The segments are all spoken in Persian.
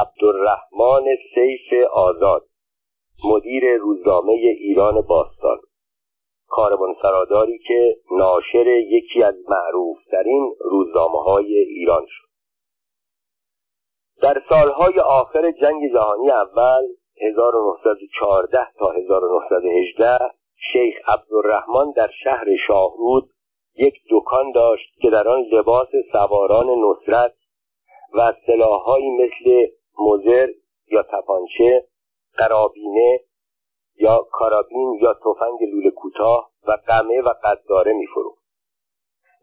عبدالرحمن سیف آزاد مدیر روزنامه ایران باستان. سراداری که ناشر یکی از معروفترین روزنامه های ایران شد. در سالهای آخر جنگ جهانی اول 1914 تا 1918 شیخ عبدالرحمن در شهر شاهرود یک دکان داشت که در آن لباس سواران نصرت و سلاحهایی مثل مزر یا تپانچه قرابینه یا کارابین یا تفنگ لوله کوتاه و قمه و قداره میفروخت.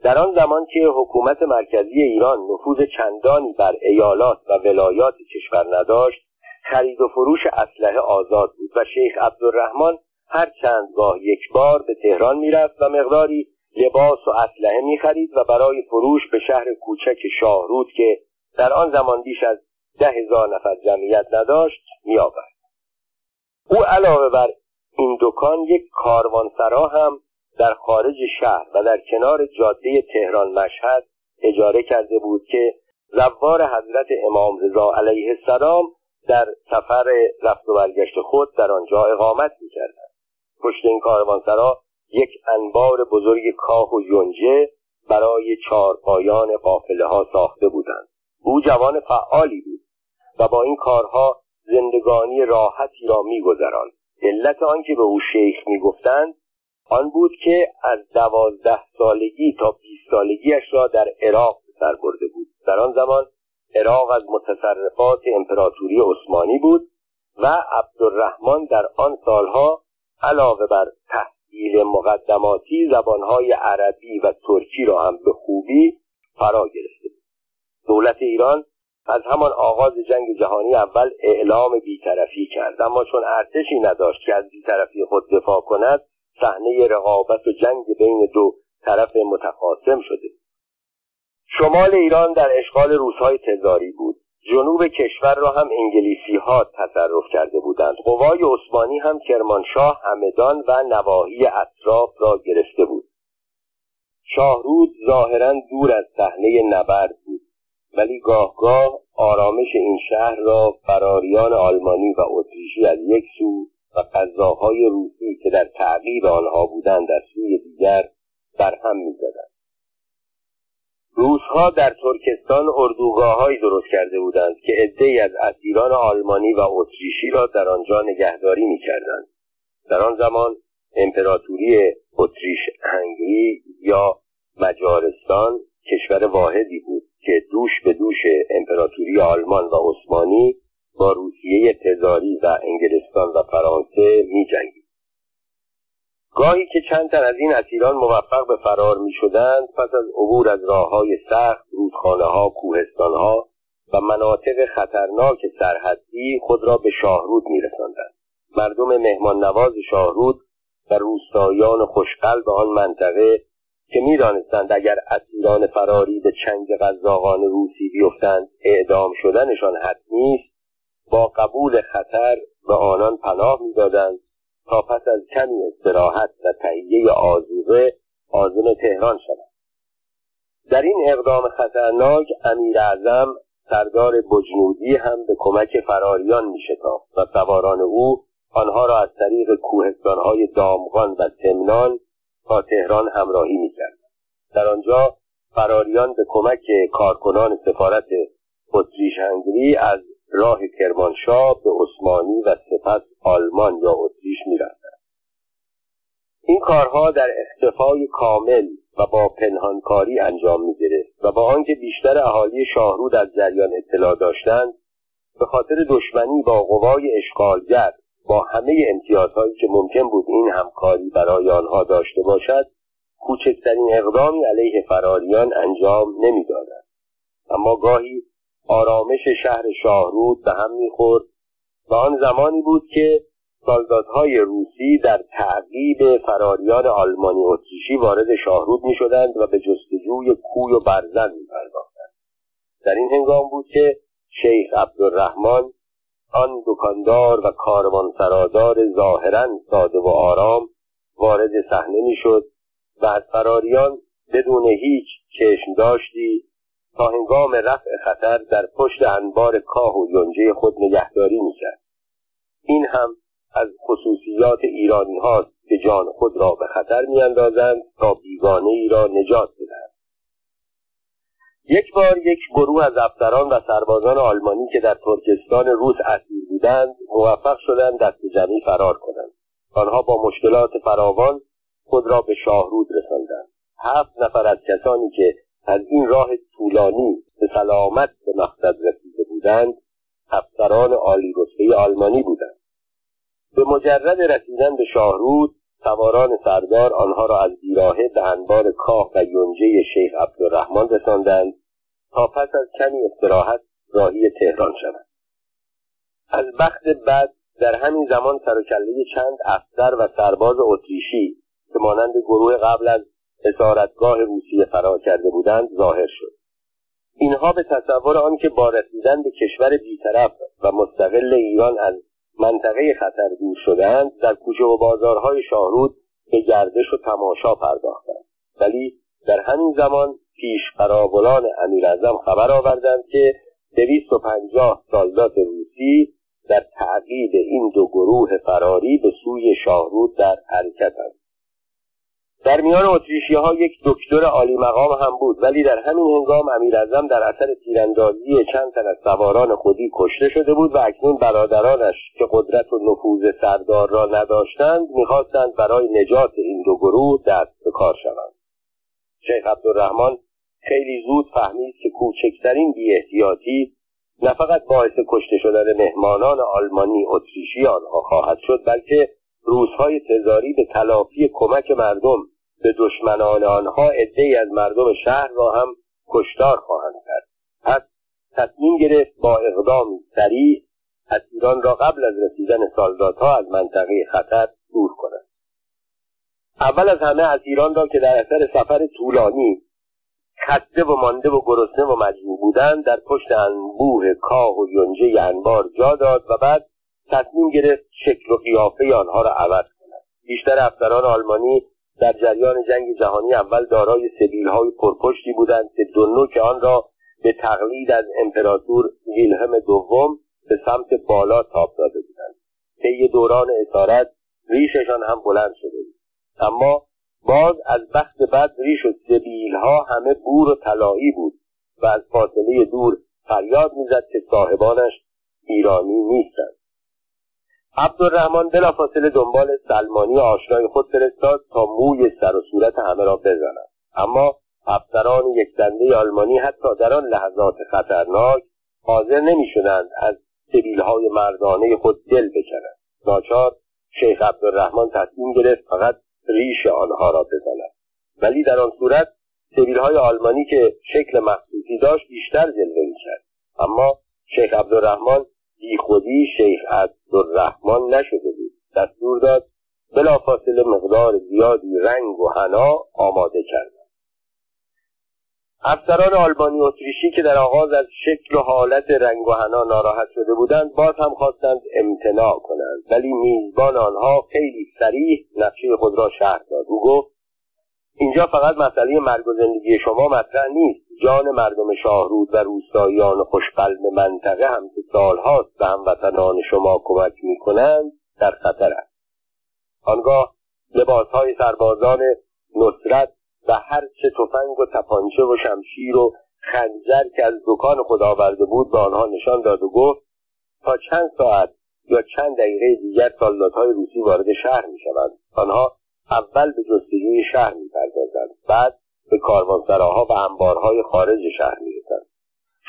در آن زمان که حکومت مرکزی ایران نفوذ چندانی بر ایالات و ولایات کشور نداشت خرید و فروش اسلحه آزاد بود و شیخ عبدالرحمن هر چند گاه یک بار به تهران می‌رفت و مقداری لباس و اسلحه می‌خرید و برای فروش به شهر کوچک شاهرود که در آن زمان بیش از ده هزار نفر جمعیت نداشت میآورد. او علاوه بر این دکان یک کاروانسرا هم در خارج شهر و در کنار جاده تهران مشهد اجاره کرده بود که زوار حضرت امام رضا علیه السلام در سفر رفت و برگشت خود در آنجا اقامت می‌کردند. پشت این کاروانسرا یک انبار بزرگ کاه و یونجه برای چارپایان قافله ها ساخته بودند. او جوان فعالی بود. و با این کارها زندگانی راحتی را میگذراند. علت آنکه به او شیخ می‌گفتند آن بود که از دوازده سالگی تا بیست سالگیش را در عراق سر برده بود. در آن زمان عراق از متصرفات امپراتوری عثمانی بود و عبدالرحمن در آن سالها علاوه بر تحصیل مقدماتی زبانهای عربی و ترکی را هم به خوبی فرا گرفته بود. دولت ایران از همان آغاز جنگ جهانی اول اعلام بیطرفی کرد. اما چون ارتشی نداشت که از بیطرفی خود دفاع کند صحنه رقابت و جنگ بین دو طرف متقاسم شده. شمال ایران در اشغال روسهای تزاری بود. جنوب کشور را هم انگلیسی ها تصرف کرده بودند. قوای عثمانی هم کرمانشاه همدان و نواحی اطراف را گرفته بود. شاهرود ظاهرا دور از صحنه نبرد بود. ولی گاه گاه آرامش این شهر را فراریان آلمانی و اتریشی از یک سو و غذاهای روسی که در تعقیب آنها بودند از سوی دیگر برهم می‌زدند. روزها در ترکستان اردوگاههایی درست کرده بودند که عدهای از اسیران آلمانی و اتریشی را در آنجا نگهداری می‌کردند. در آن زمان امپراتوری اتریش هنگری یا مجارستان کشور واحدی بود. که دوش به دوش امپراتوری آلمان و عثمانی با روسیه تزاری و انگلستان و فرانسه می جنگید. گاهی که چند تن از این اسیران موفق به فرار می شدند پس از عبور از راه های سخت رودخانه ها کوهستان ها و مناطق خطرناک سرحدی خود را به شاهرود می رسندند. مردم مهمان نواز شاهرود و روستایان خوشقلب آن منطقه که می‌دانستند اگر اسیران فراری به چنگ قزاقان روسی بیفتند اعدام شدنشان حتمی است با قبول خطر به آنان پناه می‌دادند تا پس از کمی استراحت و تهیه آزوقه آزم تهران شوند. در این اقدام خطرناک امیر اعظم سردار بجنودی هم به کمک فراریان می و سواران او آنها را از طریق کوهستانهای دامغان و سمنان تا تهران همراهی می‌کرد. در آنجا فراریان به کمک کارکنان سفارت اتریش هنگری از راه کرمانشاه به عثمانی و سپس آلمان یا اتریش می‌رفتند. این کارها در اختفای کامل و با پنهانکاری انجام می‌گرفت و با آنکه بیشتر اهالی شاهرود از جریان اطلاع داشتند به خاطر دشمنی با قوای اشغالگر با همه امتیازهایی که ممکن بود این همکاری برای آنها داشته باشد کوچکترین اقدامی علیه فراریان انجام نمی‌دادند. اما گاهی آرامش شهر شاهرود به هم می‌خورد و آن زمانی بود که سالدادهای روسی در تعقیب فراریان آلمانی اتریشی وارد شاهرود می‌شدند و به جستجوی کوی و برزن میپرداختند. در این هنگام بود که شیخ عبدالرحمن آن دکاندار و کاروانسرادار ظاهرا ساده و آرام وارد صحنه می‌شد و از فراریان بدون هیچ چشم داشتی تا هنگام رفع خطر در پشت انبار کاه و یونجه خود نگهداری می‌کرد. این هم از خصوصیات ایرانی هاست که جان خود را به خطر میاندازند تا بیگانه ای را نجات یک بار یک گروه از افسران و سربازان آلمانی که در ترکستان روس اسیر بودند موفق شدند دست جمعی فرار کنند. آنها با مشکلات فراوان خود را به شاهرود رساندند. هفت نفر از کسانی که از این راه طولانی به سلامت به مقصد رسیده بودند افسران عالی رتبه آلمانی بودند. به مجرد رسیدن به شاهرود سواران سردار آنها را از بیراهه به انبار کاه و یونجه شیخ عبدالرحمن رساندند تا پس از کمی استراحت راهی تهران شوند از بخت بعد در همین زمان سرکله چند افسر و سرباز اتریشی که مانند گروه قبل از اسارتگاه روسیه فرار کرده بودند ظاهر شد. اینها به تصور آنکه با رسیدن به کشور بیطرف و مستقل ایران از منطقه خطر دور شدند در کوچه و بازارهای شاهرود به گردش و تماشا پرداختند. ولی در همین زمان پیش قراولان امیرعظم خبر آوردند که دویست و پنجاه سالدات روسی در تعقیب این دو گروه فراری به سوی شاهرود در حرکتند در میان اتریشی ها یک دکتر عالی مقام هم بود ولی در همین هنگام امیرعظم در اثر تیراندازی چند تن از سواران خودی کشته شده بود و اکنون برادرانش که قدرت و نفوذ سردار را نداشتند می‌خواستند برای نجات این دو گروه دست به کار شوند. شیخ عبدالرحمن خیلی زود فهمید که کوچکترین بیاحتیاطی نه فقط باعث کشته شدن مهمانان آلمانی اتریشی آنها خواهد شد بلکه روزهای تزاری به تلافی کمک مردم به دشمنان آنها عدهای از مردم شهر را هم کشتار خواهند کرد. پس تصمیم گرفت با اقدام سریع اسیران را قبل از رسیدن سالدادها از منطقه خطر دور کنند اول از همه اسیران را که در اثر سفر طولانی خسته و مانده و گرسنه و مجموع بودند در پشت انبوه کاه و یونجه انبار جا داد و بعد تصمیم گرفت شکل و قیافه آنها را عوض کند. بیشتر افسران آلمانی در جریان جنگ جهانی اول دارای های پرپشتی بودند که دو نوک آن را به تقلید از امپراتور ویلهم دوم به سمت بالا تاب داده بودند. طی دوران اسارت ریششان هم بلند شده بود. اما باز از بخت بعد ریش و سبیل ها همه بور و طلایی بود و از فاصله دور فریاد می‌زد که صاحبانش ایرانی نیستند. عبدالرحمن بلافاصله دنبال سلمانی آشنای خود فرستاد تا موی سر و صورت همه را بزند. اما افسران یکدنده آلمانی حتی در آن لحظات خطرناک حاضر نمی‌شدند از سبیلهای مردانه خود دل بکنند. ناچار شیخ عبدالرحمن تصمیم گرفت فقط ریش آنها را بزند. ولی در آن صورت سبیلهای آلمانی که شکل مخصوصی داشت بیشتر جلوه می‌کرد. اما شیخ عبدالرحمن خودی شیخ عبدالرحمن نشده بود. دستور داد بلافاصله مقدار زیادی رنگ و حنا آماده کردند. افسران آلبانی اتریشی که در آغاز از شکل و حالت رنگ و حنا ناراحت شده بودند باز هم خواستند امتناع کنند. ولی میزبان آنها خیلی سریح نقشه خود را شهر داد. او گفت اینجا فقط مسئله مرگ و زندگی شما مطرح نیست. جان مردم شاهرود و روستاییان خوشقلب منطقه هم که سالهاست به هموطنان شما کمک می‌کنند در خطر است. آنگاه لباسهای سربازان نصرت و هرچه تفنگ و تپانچه و شمشیر و خنجر که از دکان خود آورده بود به آنها نشان داد و گفت تا چند ساعت یا چند دقیقه دیگر سالدادهای روسی وارد شهر می‌شوند. آنها اول به جستجوی شهر می‌پردازند. بعد به کاروانسراها و انبارهای خارج شهر می‌رسند.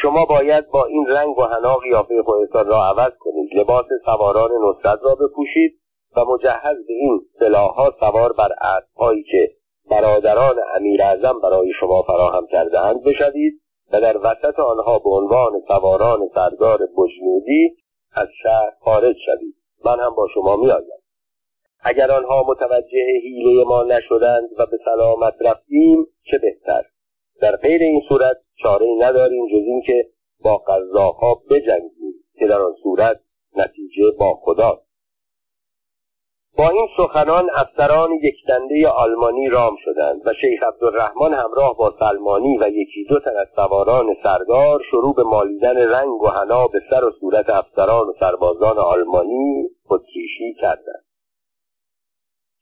شما باید با این رنگ و حنا قیافه خودتان را عوض کنید. لباس سواران نصرت را بپوشید و مجهز به این سلاحها سوار بر اسبهایی که برادران امیر اعظم برای شما فراهم کردهاند بشوید و در وسط آنها به عنوان سواران سردار بجنودی از شهر خارج شوید. من هم با شما میآیم. اگر آنها متوجه حیله ما نشدند و به سلامت رفتیم چه بهتر؟ در غیر این صورت چاره نداریم جز اینکه با قزاقها بجنگیم که در آن صورت نتیجه با خدا با این سخنان افسران یکدنده آلمانی رام شدند و شیخ عبدالرحمن همراه با سلمانی و یکی دو تن از سواران سردار شروع به مالیدن رنگ و حنا به سر و صورت افسران و سربازان آلمانی اتریشی کردند.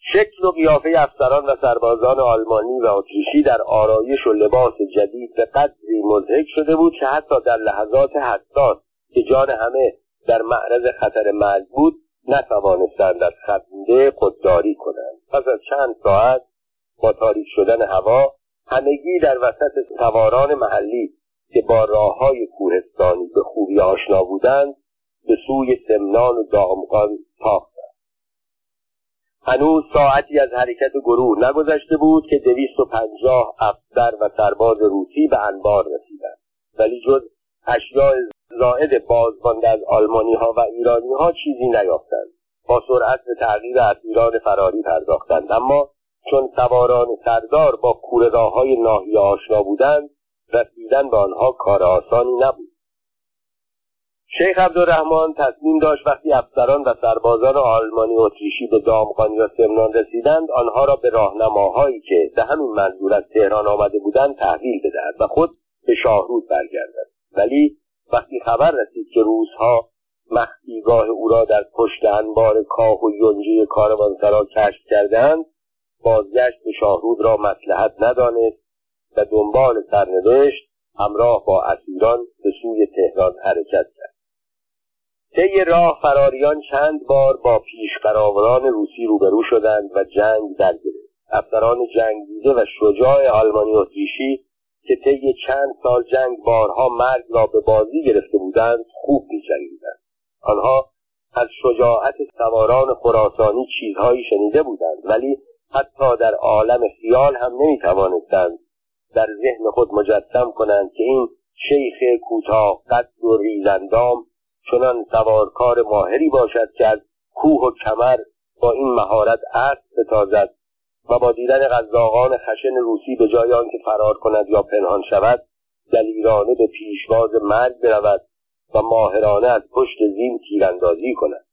شکل و قیافه افسران و سربازان آلمانی و اتریشی در آرایش و لباس جدید به قدری مزهک شده بود که حتی در لحظات حساس که جان همه در معرض خطر مرگ بود نتوانستند از خنده خودداری کنند. پس از چند ساعت با تاریک شدن هوا همگی در وسط سواران محلی که با راه های کوهستانی به خوبی آشنا بودند به سوی سمنان و دامغان تاختند هنوز ساعتی از حرکت گروه نگذشته بود که دویست و پنجاه افسر و سرباز روسی به انبار رسیدند. ولی جز اشیاء زائد بازمانده از آلمانی ها و ایرانی ها چیزی نیافتند. با سرعت به تغییر اسیران فراری پرداختند. اما چون سواران سردار با کوره های ناحیه آشنا بودند رسیدن به آنها کار آسانی نبود. شیخ عبدالرحمن تصمیم داشت وقتی افسران و سربازان آلمانی و اتریشی به دامغان یا سمنان رسیدند آنها را به راهنماهایی که به همین منظور از تهران آمده بودند تحویل بدهد و خود به شاهرود برگردد. ولی وقتی خبر رسید که روزها مخفیگاه او را در پشت انبار کاه و یونجه کاروانسرا کشف کردند بازگشت به شاهرود را مسلحت ندانست و دنبال سرنوشت همراه با اسیران به سوی تهران حرکت کرد. طی راه فراریان چند بار با پیشقراوران روسی روبرو شدند و جنگ در گرفت افسران جنگیده و شجاع آلمانی اتریشی که طی چند سال جنگ بارها مرگ را به بازی گرفته بودند خوب میجنگیدند. آنها از شجاعت سواران خراسانی چیزهایی شنیده بودند ولی حتی در عالم خیال هم نمی‌توانستند در ذهن خود مجسم کنند که این شیخ کوتاه قد و ریزندام چنان سوارکار ماهری باشد که از کوه و کمر با این مهارت اسب بتازد و با دیدن غذاقان خشن روسی به جای آنکه فرار کند یا پنهان شود دلیرانه به پیشواز مرگ برود و ماهرانه از پشت زین تیراندازی کند.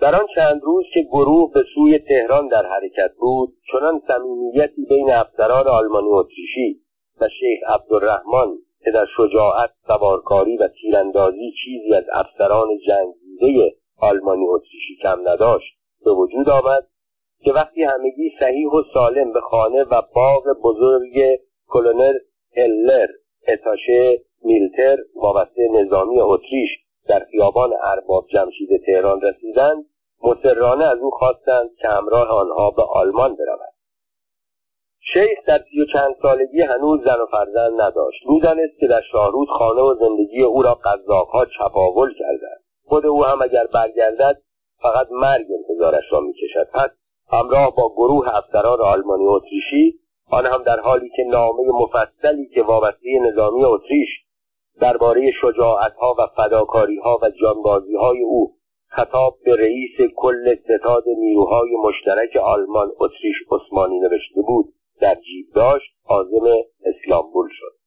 در آن چند روز که گروه به سوی تهران در حرکت بود چنان صمیمیتی بین افسران آلمانی و اتریشی و شیخ عبدالرحمن که در شجاعت سوارکاری و تیراندازی چیزی از افسران جنگیده آلمانی اتریشی کم نداشت به وجود آمد که وقتی همگی صحیح و سالم به خانه و باغ بزرگ کلونر هلر اتاشه میلتر وابسته نظامی اتریش در خیابان ارباب جمشید تهران رسیدند مصرانه از او خواستند که همراه آنها به آلمان برود شیخ در سی و چند سالگی هنوز زن و فرزند نداشت. می‌دانست که در شاهرود خانه و زندگی او را قذاقها چپاول کردند خود او هم اگر برگردد فقط مرگ انتظارش را می‌کشد. پس همراه با گروه افسران آلمانی اتریشی آن هم در حالی که نامه مفصلی که وابسته نظامی اتریش درباره شجاعتها و فداکاریها و جانبازیهای او خطاب به رئیس کل ستاد نیروهای مشترک آلمان اتریش عثمانی نوشته بود در جیب داشت عازم اسلامبول شد.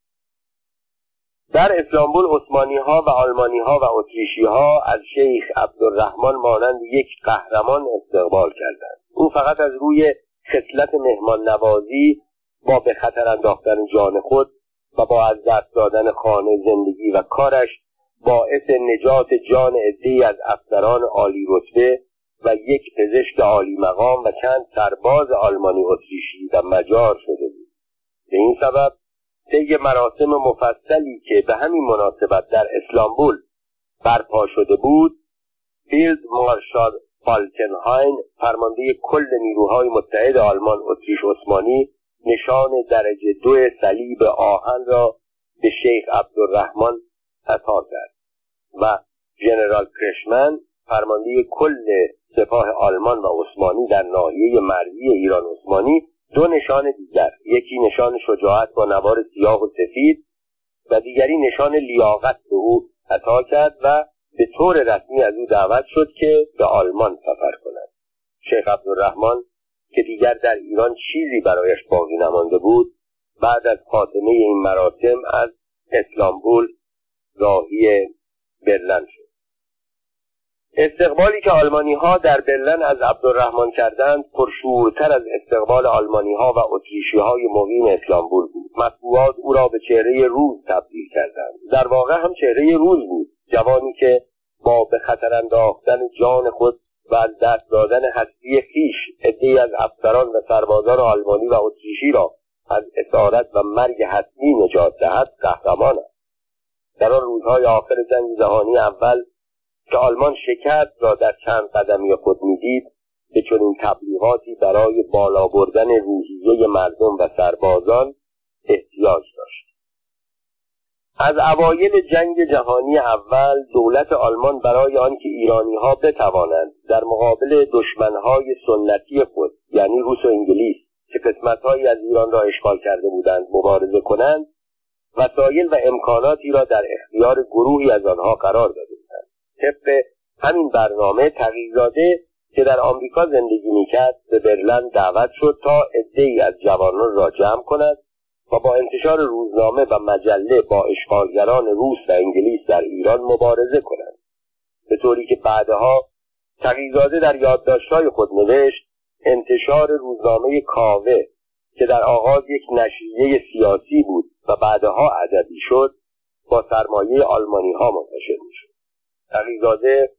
در اسلامبول عثمانی ها و آلمانی ها و اتریشی ها از شیخ عبدالرحمن مانند یک قهرمان استقبال کردند. او فقط از روی خصلت مهمان نوازی با به خطر انداختن جان خود و با از دست دادن خانه زندگی و کارش باعث نجات جان عدهای از افسران عالی رتبه و یک پزشک عالی مقام و چند سرباز آلمانی اتریشی و مجار شده بود. به این سبب طی مراسم مفصلی که به همین مناسبت در اسلامبول برپا شده بود فیلد مارشال فالکنهاین فرمانده کل نیروهای متحد آلمان اتریش عثمانی نشان درجه دو صلیب آهن را به شیخ عبدالرحمن عطا کرد و ژنرال کرشمن فرمانده کل سپاه آلمان و عثمانی در ناحیه مرزی ایران عثمانی دو نشان دیگر یکی نشان شجاعت با نوار سیاه و سفید و دیگری نشان لیاقت به او عطا کرد و به طور رسمی از او دعوت شد که به آلمان سفر کند. شیخ عبدالرحمن که دیگر در ایران چیزی برایش باقی نمانده بود بعد از خاتمه این مراسم از اسلامبول راهی برلن شد. استقبالی که آلمانی ها در برلن از عبدالرحمن کردند پرشورتر از استقبال آلمانی ها و اتریشی های مقیم اسلامبول بود. مطبوعات او را به چهره روز تبدیل کردند. در واقع هم چهره روز بود جوانی که با به خطر انداختن جان خود و از دست دادن هستی خیش عدهای از افسران و سربازان آلمانی و اتریشی را از اسارت و مرگ حتمی نجات دهد قهرمان است. در آن روزهای آخر جنگ جهانی اول که آلمان شکست را در چند قدمی خود می‌دید به چنین تبلیغاتی برای بالا بردن روحیه مردم و سربازان احتیاج داشت. از اوایل جنگ جهانی اول دولت آلمان برای آنکه ایرانی ها بتوانند در مقابل دشمنهای سنتی خود یعنی روس و انگلیس که قسمتهایی از ایران را اشغال کرده بودند مبارزه کنند وسایل و امکاناتی را در اختیار گروهی از آنها قرار بودند طبق همین برنامه تغییرزاده که در آمریکا زندگی می‌کرد به برلن دعوت شد تا عدهای از جوانان را جمع کند و با انتشار روزنامه و مجله با اشغالگران روس و انگلیس در ایران مبارزه کنند. به طوری که بعدها تقیزاده در یادداشتهای خود نوشت انتشار روزنامه کاوه که در آغاز یک نشریه سیاسی بود و بعدها ادبی شد با سرمایه آلمانی ها منتشر تقیزاده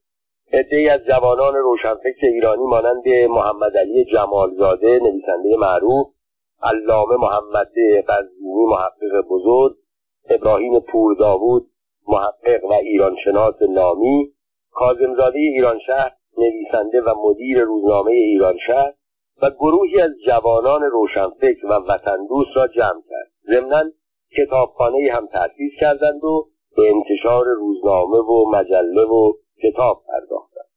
عدهای از جوانان روشنفکر ایرانی مانند محمد علی جمالزاده نویسنده معروف علامه محمد قزوینی محقق بزرگ ابراهیم پور داوود محقق و ایرانشناس نامی کازمزاده ایرانشهر نویسنده و مدیر روزنامه ایرانشهر و گروهی از جوانان روشنفکر و وطندوست را جمع کرد. ضمنا کتابخانه هم تأسیس کردند و به انتشار روزنامه و مجله و کتاب پرداختند.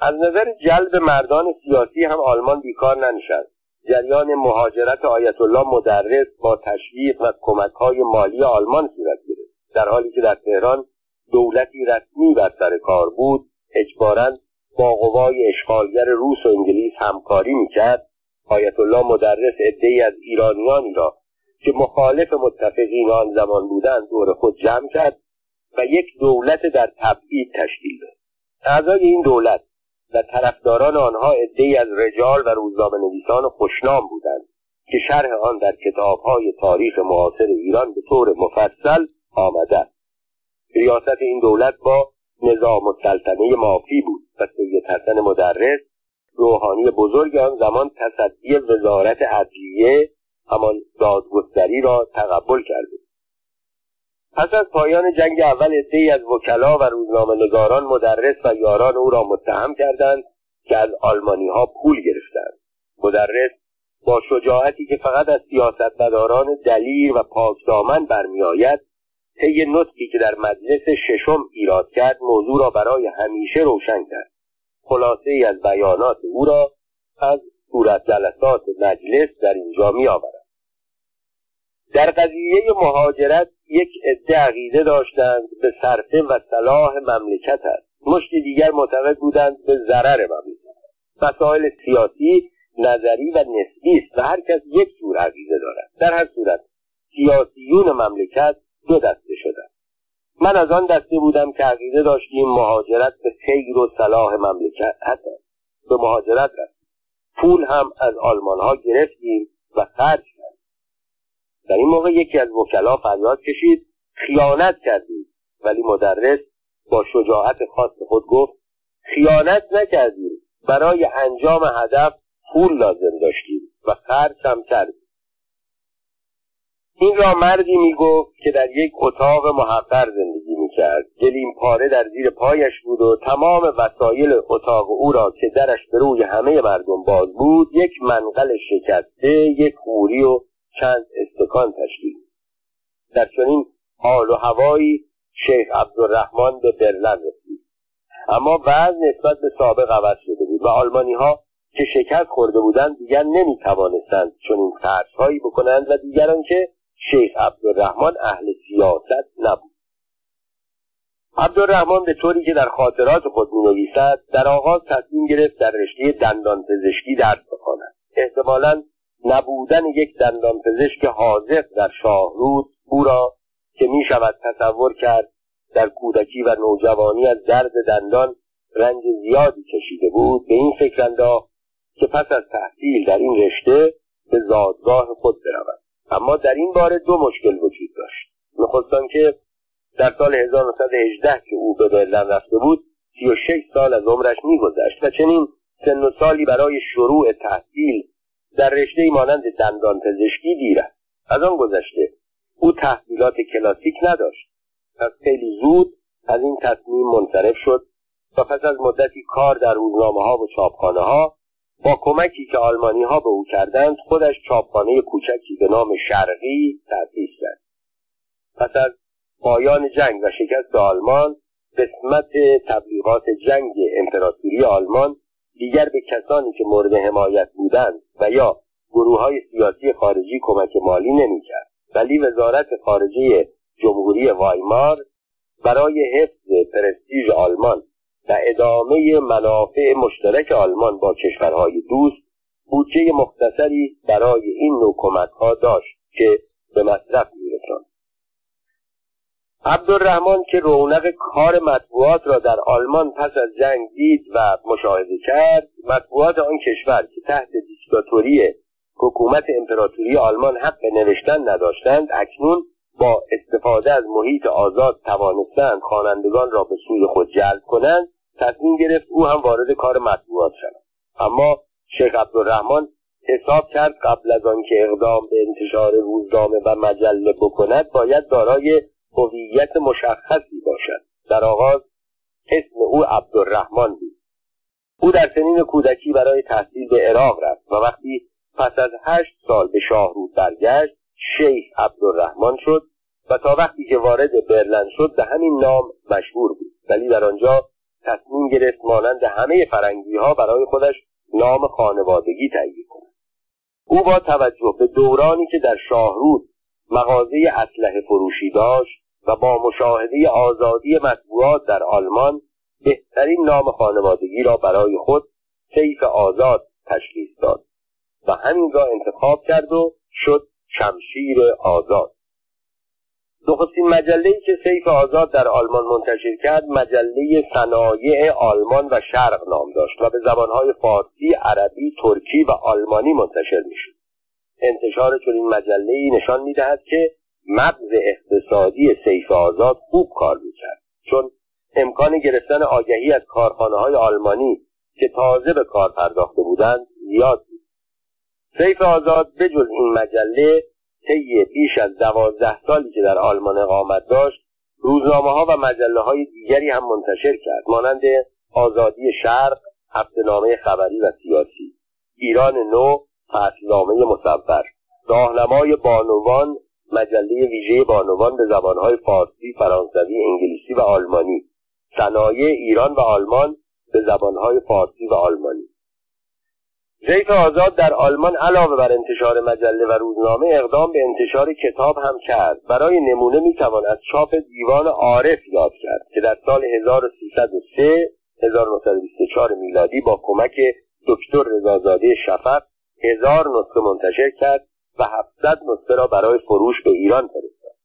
از نظر جلب مردان سیاسی هم آلمان بیکار ننشست. جریان مهاجرت آیت الله مدرس با تشویق و کمک های مالی آلمان صورت گرفت. در حالی که در تهران دولتی رسمی بر سر کار بود اجبارا با قوای اشغالگر روس و انگلیس همکاری می‌کرد. آیت الله مدرس عدهای از ایرانیانی را که مخالف متفقین آن زمان بودند دور خود جمع کرد و یک دولت در تبعید تشکیل داد. اعضای این دولت و طرفداران آنها عدهای از رجال و روزنامه نویسان خوشنام بودند که شرح آن در کتابهای تاریخ معاصر ایران به طور مفصل آمده. ریاست این دولت با نظام السلطنه مافی بود و سید حسن مدرس روحانی بزرگ آن زمان تصدی وزارت عدلیه همان دادگستری را تقبل کرده. پس از پایان جنگ اول عدهای از وکلا و روزنامه نگاران مدرس و یاران او را متهم کردند که از آلمانی ها پول گرفتند. مدرس با شجاعتی که فقط از سیاستمداران دلیر و پاکدامن برمیآید طی نطقی که در مجلس ششم ایراد کرد موضوع را برای همیشه روشن کرد. خلاصه ای از بیانات او را از صورت جلسات مجلس در اینجا می آورد. در قضیه مهاجرت یک عده عقیده داشتند به صرفه و صلاح مملکت است. مشت دیگر معتقد بودند به ضرر مملکت مسائل سیاسی نظری و نسبی است و هر کس یک جور عقیده دارد. در هر صورت سیاسیون مملکت دو دسته شدند. من از آن دسته بودم که عقیده داشتیم مهاجرت به خیر و صلاح مملکت هست به مهاجرت رفت پول هم از آلمان ها گرفتیم و خرج در این موقع یکی از وکلا فریاد کشید خیانت کردید ولی مدرس با شجاعت خاص خود گفت خیانت نکردیم. برای انجام هدف پول لازم داشتیم و خرج هم کردیم. این را مردی می‌گفت که در یک اتاق محقر زندگی می‌کرد. گلیم پاره در زیر پایش بود و تمام وسایل اتاق او را که درش به روی همه مردم باز بود یک منقل شکسته یک خوری و چند استکان تشکیل در چنین حال و هوایی شیخ عبدالرحمن به برلن رسید. اما بعض نسبت به سابق عوض شده بود و آلمانی ها که شکست خورده بودند دیگر نمی توانستند چنین هایی بکنند و دیگران که شیخ عبدالرحمن اهل سیاست نبود. عبدالرحمن به طوری که در خاطرات خود می نویسد در آغاز تصمیم گرفت در رشته دندان پزشکی درس بخواند. احتمالا نبودن یک دندان پزشک حاضر در شاهرود او را که می شود تصور کرد در کودکی و نوجوانی از درد دندان رنج زیادی کشیده بود به این فکر انداخت که پس از تحصیل در این رشته به زادگاه خود برود. اما در این باره دو مشکل وجود داشت. نخستان که در سال 1918 که او به برلن رفته بود 36 سال از عمرش میگذشت و چنین سن و سالی برای شروع تحصیل در رشته مانند دندان پزشکی دیر از آن گذشته او تحصیلات کلاسیک نداشت پس خیلی زود از این تصمیم منصرف شد و پس از مدتی کار در روزنامه ها و چاپخانه ها با کمکی که آلمانی ها به او کردند خودش چاپخانه کوچکی به نام شرقی تأسیس کرد. پس از پایان جنگ و شکست آلمان قسمت تبلیغات جنگ امپراتوری آلمان دیگر به کسانی که مورد حمایت بودند و یا گروه های سیاسی خارجی کمک مالی نمی‌کرد. ولی وزارت خارجه جمهوری وایمار برای حفظ پرستیژ آلمان و ادامه منافع مشترک آلمان با کشورهای دوست بودجه مختصری برای این نوع کمکها داشت که به مصرف میرساند. عبدالرحمن که رونق کار مطبوعات را در آلمان پس از جنگ دید و مشاهده کرد مطبوعات آن کشور که تحت دیکتاتوری حکومت امپراتوری آلمان حق نوشتن نداشتند اکنون با استفاده از محیط آزاد توانستند خوانندگان را به سوی خود جلب کنند تصمیم گرفت او هم وارد کار مطبوعات شود. اما شیخ عبدالرحمن حساب کرد قبل از آنکه اقدام به انتشار روزنامه و مجله بکند باید دارای هویت مشخصی باشد در آغاز اسم او عبدالرحمن بود. او در سنین کودکی برای تحصیل به عراق رفت و وقتی پس از هشت سال به شاهرود برگشت شیخ عبدالرحمن شد و تا وقتی که وارد برلن شد به همین نام مشهور بود. ولی در آنجا تصمیم گرفت مانند همه فرنگی ها برای خودش نام خانوادگی تهیه کند. او با توجه به دورانی که در شاهرود مغازه اسلحه فروشی داشت و با مشاهده آزادی مطبوعات در آلمان بهترین نام خانوادگی را برای خود سیف آزاد تشخیص داد و همین را انتخاب کرد و شد شمشیر آزاد نخستین مجله که سیف آزاد در آلمان منتشر کرد مجله صنایع آلمان و شرق نام داشت و به زبانهای فارسی، عربی، ترکی و آلمانی منتشر می‌شد. انتشار چنین مجله ای نشان می‌دهد که مغز اقتصادی سیف آزاد خوب کار می‌کرد. چون امکان گرفتن آگهی از کارخانه های آلمانی که تازه به کار پرداخته بودند زیاد بود. سیف آزاد بجز این مجله طی بیش از دوازده سالی که در آلمان اقامت داشت روزنامه ها و مجله های دیگری هم منتشر کرد مانند آزادی شرق هفتهنامه خبری و سیاسی ایران نو فصلنامه مصور. راهنمای بانوان مجله ویژه بانوان به زبانهای فارسی، فرانسوی، انگلیسی و آلمانی صنایع ایران و آلمان به زبانهای فارسی و آلمانی. زیف آزاد در آلمان علاوه بر انتشار مجله و روزنامه اقدام به انتشار کتاب هم کرد. برای نمونه می‌توان از چاپ دیوان عارف یاد کرد که در سال 1303 1924 میلادی با کمک دکتر رضازاده شفق هزار نسخه منتشر کرد و 700 نسخه را برای فروش به ایران فرستاد.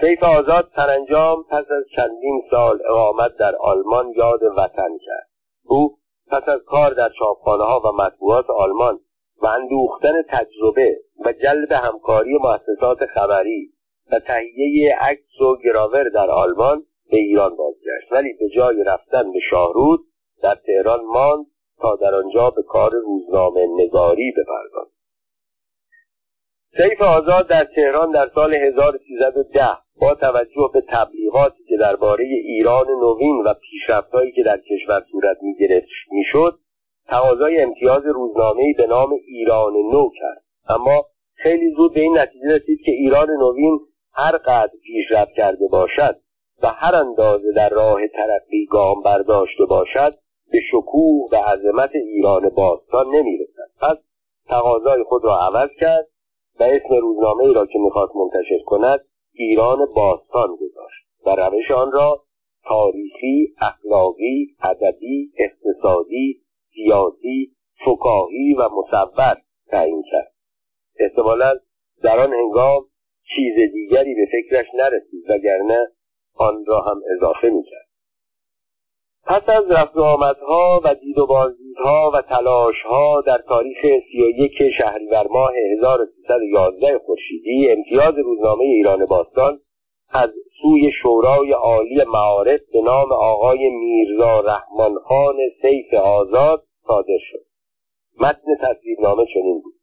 سیف آزاد سرانجام پس از چندین سال اقامت در آلمان یاد وطن کرد. او پس از کار در چاپخانه ها و مطبوعات آلمان و اندوختن تجربه و جلب همکاری مؤسسات خبری و تهیه عکس و گراور در آلمان به ایران بازگشت. ولی به جای رفتن به شاهرود در تهران ماند تا در آنجا به کار روزنامه نگاری بپردازد. سیف آزاد در تهران در سال 1310 با توجه به تبلیغاتی که درباره ایران نوین و پیشرفتهایی که در کشور صورت می‌گرفت می‌شد تقاضای امتیاز روزنامهای به نام ایران نو کرد. اما خیلی زود به این نتیجه رسید که ایران نوین هر قدر پیشرفت کرده باشد و هر اندازه در راه ترقی گام برداشته باشد به شکوه و عظمت ایران باستان نمی‌رسد. پس تقاضای خود را عوض کرد و اسم روزنامه ای را که می‌خواست منتشر کند ایران باستان گذاشت و روش آن را تاریخی اخلاقی ادبی اقتصادی سیاسی فکاهی و مصور تعیین کرد. احتمالا در آن هنگام چیز دیگری به فکرش نرسید وگرنه آن را هم اضافه می‌کرد. پس از رفت و آمدها و دید و بازدیدها و تلاشها در تاریخ سی و یک شهریور ماه 1311 خورشیدی امتیاز روزنامه ایران باستان از سوی شورای عالی معارف به نام آقای میرزا رحمان خان سیف آزاد صادر شد. متن تصویرنامه چنین بود.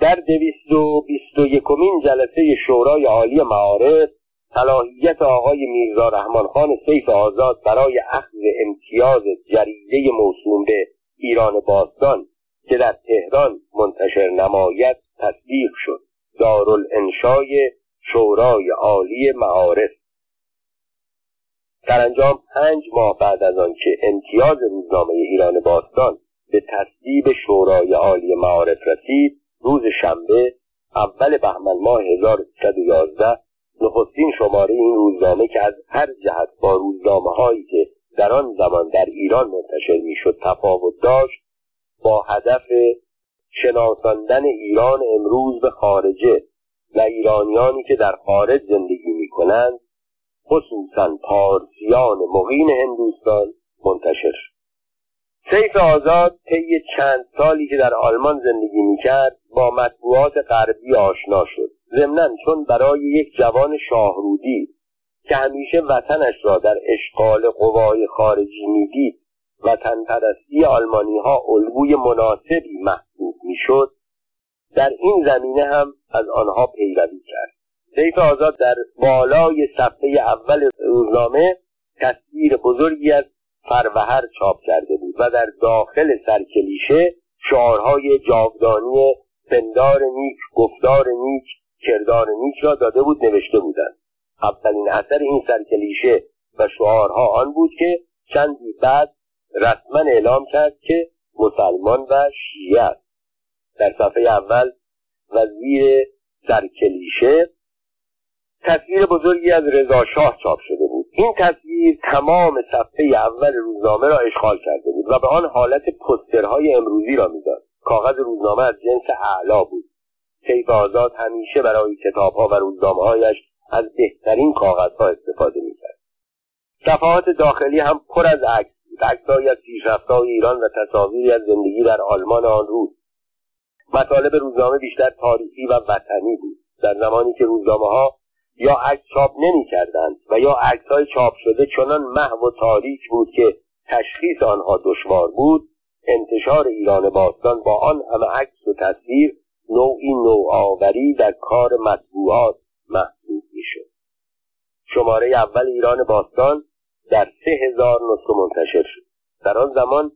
در دویست و بیست و یکمین جلسه شورای عالی معارف صلاحیت آقای میرزا رحمان خان سیف آزاد برای اخذ امتیاز جریده موسوم به ایران باستان که در تهران منتشر نماید تصدیق شد. دارالانشای شورای عالی معارف. انجام پنج ماه بعد از آنکه امتیاز روزنامه ایران باستان به تصدیب شورای عالی معارف رسید روز شنبه اول بهمن ماه 1311 نخستین شماره این روزنامه که از هر جهت با روزنامه هایی که در آن زمان در ایران منتشر می‌شد تفاوت داشت با هدف شناساندن ایران امروز به خارجه و ایرانیانی که در خارج زندگی می کنند خصوصا پارسیان مقیم هندوستان منتشر سیف آزاد طی چند سالی که در آلمان زندگی می‌کرد با مطبوعات غربی آشنا شد. ضمنا چون برای یک جوان شاهرودی که همیشه وطنش را در اشغال قوای خارجی می‌دید وطن پرستی آلمانی ها الگوی مناسبی محسوب می‌شد در این زمینه هم از آنها پیروی کرد. سیف آزاد در بالای صفحه اول روزنامه تصویر بزرگی از فروهر چاپ کرده بود و در داخل سرکلیشه شعارهای جاودانی پندار نیک گفتار نیک کردار نیک را داده بود نوشته بودند. اولین اثر این سرکلیشه و شعارها آن بود که چندی بعد رسما اعلام کرد که مسلمان و شیعه است. در صفحه اول وزیر سرکلیشه تصویر بزرگی از رضا شاه چاپ شده بود. این تصویر تمام صفحه اول روزنامه را اشغال کرده بود و به آن حالت پسترهای امروزی را می‌داد. کاغذ روزنامه از جنس اعلا بود. کیف آزاد همیشه برای کتابها و روزنامههایش از بهترین کاغذها استفاده می‌کرد. صفحات داخلی هم پر از عکس بود. عکسهایی از پیشرفتهای ایران و تصاویری از زندگی در آلمان آن روز. مطالب روزنامه بیشتر تاریخی و وطنی بود. در زمانی که روزنامه ها یا عکس چاپ نمی کردند و یا عکس های چاپ شده چنان محو و تاریک بود که تشخیص آنها دشوار بود انتشار ایران باستان با آن همه عکس و تصویر نوعی نوآوری در کار مطبوعات محسوب می‌شد. شماره اول ایران باستان در سه هزار نسخه منتشر شد. در آن زمان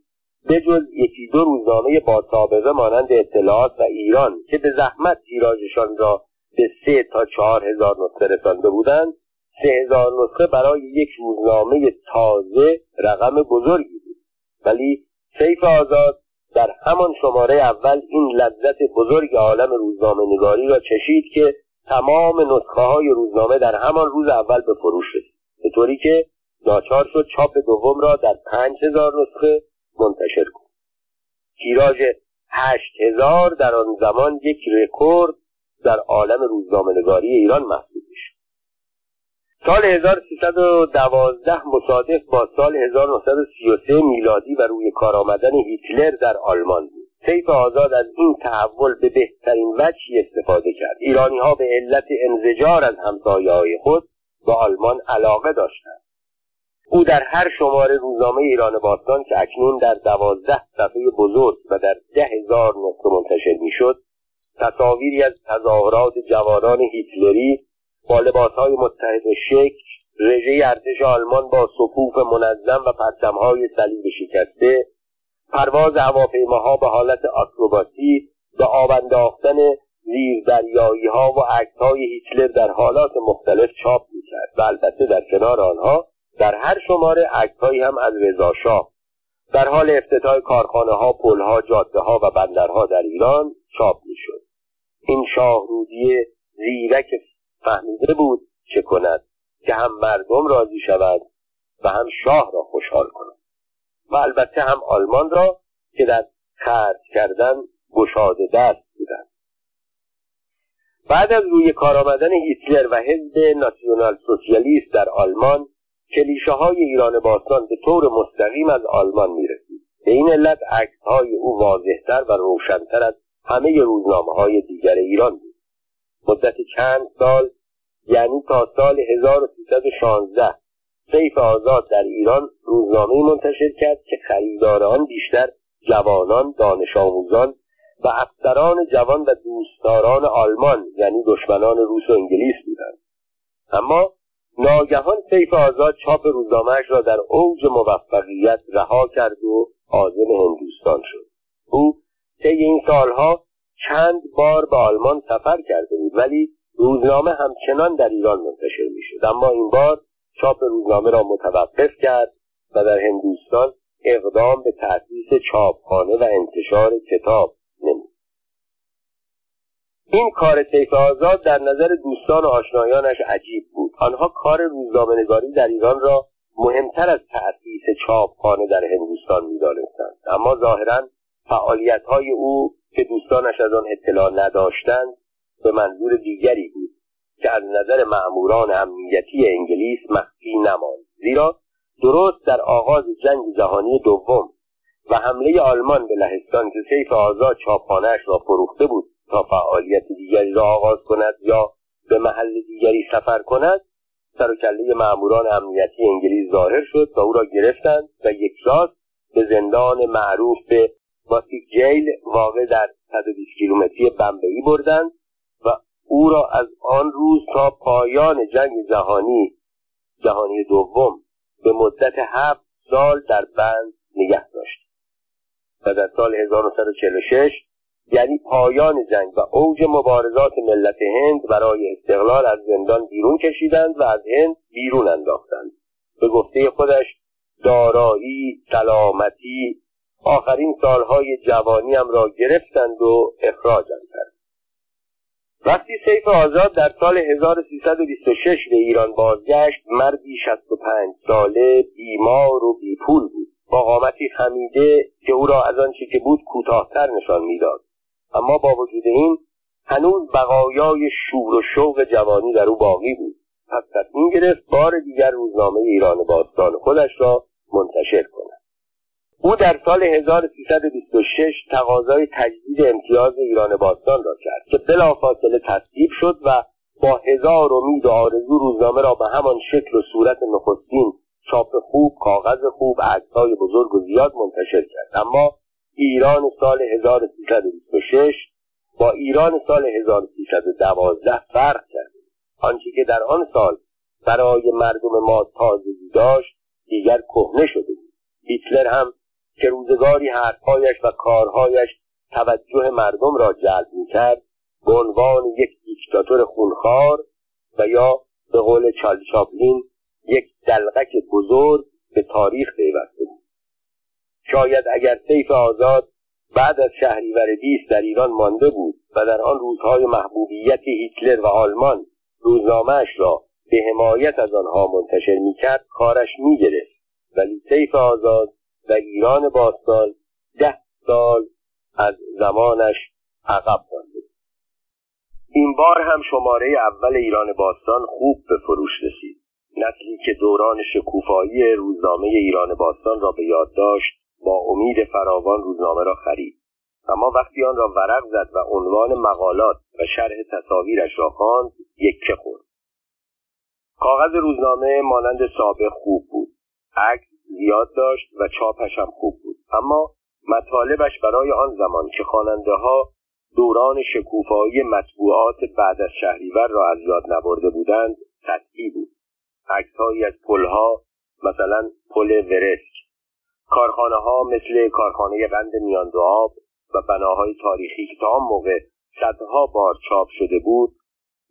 بجز یکی دو روزنامه با سابقه مانند اطلاعات و ایران که به زحمت تیراژشان را به سه تا چهار هزار نسخه رسانده بودند سه هزار نسخه برای یک روزنامه تازه رقم بزرگی بود. ولی سیف آزاد در همان شماره اول این لذت بزرگ عالم روزنامه نگاری را چشید که تمام نسخه های روزنامه در همان روز اول به فروش رسید. به طوری که ناچار شد چاپ دوم را در پنج هزار نسخه منتشر کن تیراژ هشت هزار در آن زمان یک رکورد در عالم روزنامهنگاری ایران محسوب میشه سال 1312 مصادف با سال 1933 میلادی و روی کار آمدن هیتلر در آلمان بود. سیف آزاد از این تحول به بهترین وجهی استفاده کرد. ایرانی ها به علت انزجار از همسایه های خود به آلمان علاقه داشتند. او در هر شماره روزنامه ایران باستان که اکنون در دوازده صفحه بزرگ و در ده هزار نسخه منتشر می‌شد تصاویری از تظاهرات جوانان هیتلری با لباسهای متحد شکل رژه ارتش آلمان با صفوف منظم و پرچمهای صلیب شکسته پرواز هواپیماها به حالت آکروباتی به آب انداختن زیر دریایی ها و عکس های هیتلر در حالات مختلف چاپ می‌کرد و البته در کنار آنها در هر شماره عکسهایی هم از رضا شاه. در حال افتتاح کارخانه ها پل ها جاده ها و بندرها در ایران چاپ می‌شد. این شاهرودی زیرک فهمیده بود چه کند که هم مردم راضی شود و هم شاه را خوشحال کند. و البته هم آلمان را که در خرج کردن گشاده دست بودند. بعد از روی کار آمدن هیتلر و حزب ناسیونال سوسیالیست در آلمان کلیشه های ایران باستان به طور مستقیم از آلمان می‌رسید. به این علت عکس های او واضحتر و روشنتر از همه روزنامه های دیگر ایران بود. مدت چند سال یعنی تا سال 1316 سیف آزاد در ایران روزنامه منتشر کرد که خریدار بیشتر جوانان دانش آموزان و افسران جوان و دوستداران آلمان یعنی دشمنان روس و انگلیس بودند. اما ناگهان سیف آزاد چاپ روزنامهاش را در اوج موفقیت رها کرد و عازم هندوستان شد. او طی این سالها چند بار به آلمان سفر کرده بود ولی روزنامه همچنان در ایران منتشر می‌شد. اما این بار چاپ روزنامه را متوقف کرد و در هندوستان اقدام به تأسیس چاپخانه و انتشار کتاب نمود. این کار سیف آزاد در نظر دوستان و آشنایانش عجیب بود. آنها کار روزنامهنگاری در ایران را مهمتر از تأسیس چاپخانه در هندوستان می‌دانستند. اما ظاهرا فعالیت های او که دوستانش از آن اطلاع نداشتند به منظور دیگری بود که از نظر معموران امنیتی انگلیس مخفی نماند. زیرا درست در آغاز جنگ جهانی دوم و حمله آلمان به لهستان که سیف آزاد چاپخانهاش را فروخته بود تا فعالیت دیگری را آغاز کند یا به محل دیگری سفر کند سر و کله ماموران امنیتی انگلیس ظاهر شد و او را گرفتند و یک راست به زندان معروف به باتیک جیل واقع در 120 کیلومتری بمبئی بردند و او را از آن روز تا پایان جنگ جهانی جهانی دوم به مدت هفت سال در بند نگه داشت. و در سال 1946 یعنی پایان جنگ و اوج مبارزات ملت هند برای استقلال از زندان بیرون کشیدند و از هند بیرون انداختند. به گفته خودش دارایی سلامتی آخرین سالهای جوانیم را گرفتند و اخراجم کرد وقتی سیف آزاد در سال 1326 به ایران بازگشت مردی 65 ساله بیمار و بیپول بود. با قامتی خمیده که او را از آنچه که بود کوتاهتر نشان می‌داد. اما با وجود این هنوز بقایای شور و شوق جوانی در او باقی بود. پس تصمیم گرفت بار دیگر روزنامه ایران باستان خودش را منتشر کند. او در سال 1326 تقاضای تجدید امتیاز ایران باستان را کرد که بلافاصله تصدیب شد و با هزار امید و آرزو روزنامه را به همان شکل و صورت نخستین چاپ خوب کاغذ خوب عکسهای بزرگ و زیاد منتشر کرد. اما ایران سال 1326 با ایران سال 1312 فرق کرد. آنچه که در آن سال برای مردم ما تازگی داشت دیگر کهنه شده بود. هیتلر هم که روزگاری حرفهایش و کارهایش توجه مردم را جلب می‌کرد به عنوان یک دیکتاتور خونخوار و یا به قول چال چاپلین یک دلغک بزرگ به تاریخ پیوسته بود. شاید اگر سیف آزاد بعد از شهریور 20 در ایران مانده بود و در آن روزهای محبوبیت هیتلر و آلمان روزنامهاش را به حمایت از آنها منتشر می‌کرد کارش می‌گرفت. ولی سیف آزاد و ایران باستان ده سال از زمانش عقب مانده. این بار هم شماره اول ایران باستان خوب به فروش رسید. نسلی که دوران شکوفایی روزنامه ایران باستان را به یاد داشت با امید فراوان روزنامه را خرید. اما وقتی آن را ورق زد و عنوان مقالات و شرح تصاویرش را خواند یکه خورد. کاغذ روزنامه مانند سابق خوب بود. عکس زیاد داشت و چاپش هم خوب بود. اما مطالبش برای آن زمان که خواننده ها دوران شکوفایی مطبوعات بعد از شهریور را از یاد نبرده بودند سطحی بود. عکسهایی از پلها مثلا پل ورسک کارخانه ها مثل کارخانه قند میان و بناهای تاریخی که تا آن موقع صدها بار چاپ شده بود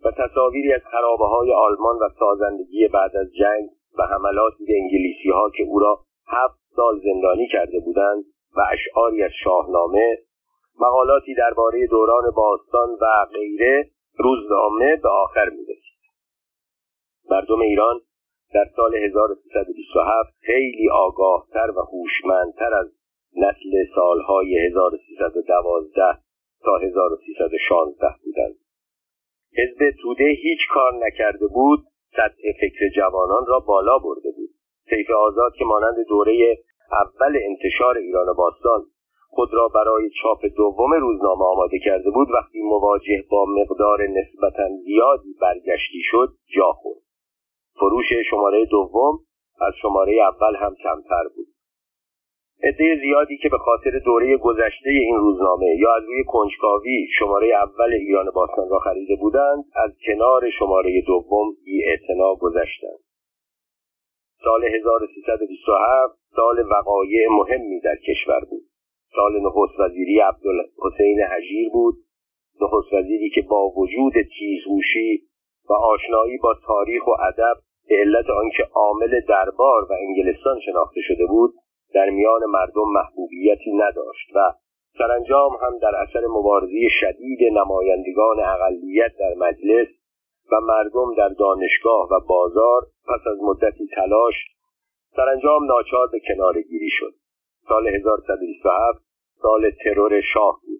و تصاویری از خرابه های آلمان و سازندگی بعد از جنگ و حملاتی به انگلیسی ها که او را هفت سال زندانی کرده بودند و اشعاری از شاهنامه مقالاتی درباره دوران باستان و غیره روزنامه به آخر می‌رسید. مردم ایران در سال 1327 خیلی آگاهتر و هوشمندتر از نسل سالهای 1312 تا 1316 بودند. حزب توده هیچ کار نکرده بود سطح فکر جوانان را بالا برده بود. سیف آزاد که مانند دوره اول انتشار ایران باستان خود را برای چاپ دوم روزنامه آماده کرده بود وقتی مواجه با مقدار نسبتا زیادی برگشتی شد جا خورد. فروش شماره دوم از شماره اول هم کمتر بود. عده زیادی که به خاطر دوره گذشته این روزنامه یا از روی کنجکاوی شماره اول ایران باستان را خریده بودند از کنار شماره دوم بی گذشتند. سال 1327 سال وقایع مهمی در کشور بود. سال نخست وزیری عبدالحسین حجیر بود. نخست وزیری که با وجود تیزهوشی و آشنایی با تاریخ و ادب به علت آنکه عامل دربار و انگلستان شناخته شده بود در میان مردم محبوبیتی نداشت و سرانجام هم در اثر مبارزی شدید نمایندگان اقلیت در مجلس و مردم در دانشگاه و بازار پس از مدتی تلاش سرانجام ناچار به کنار گیری شد. سال 1127 سال ترور شاه بود.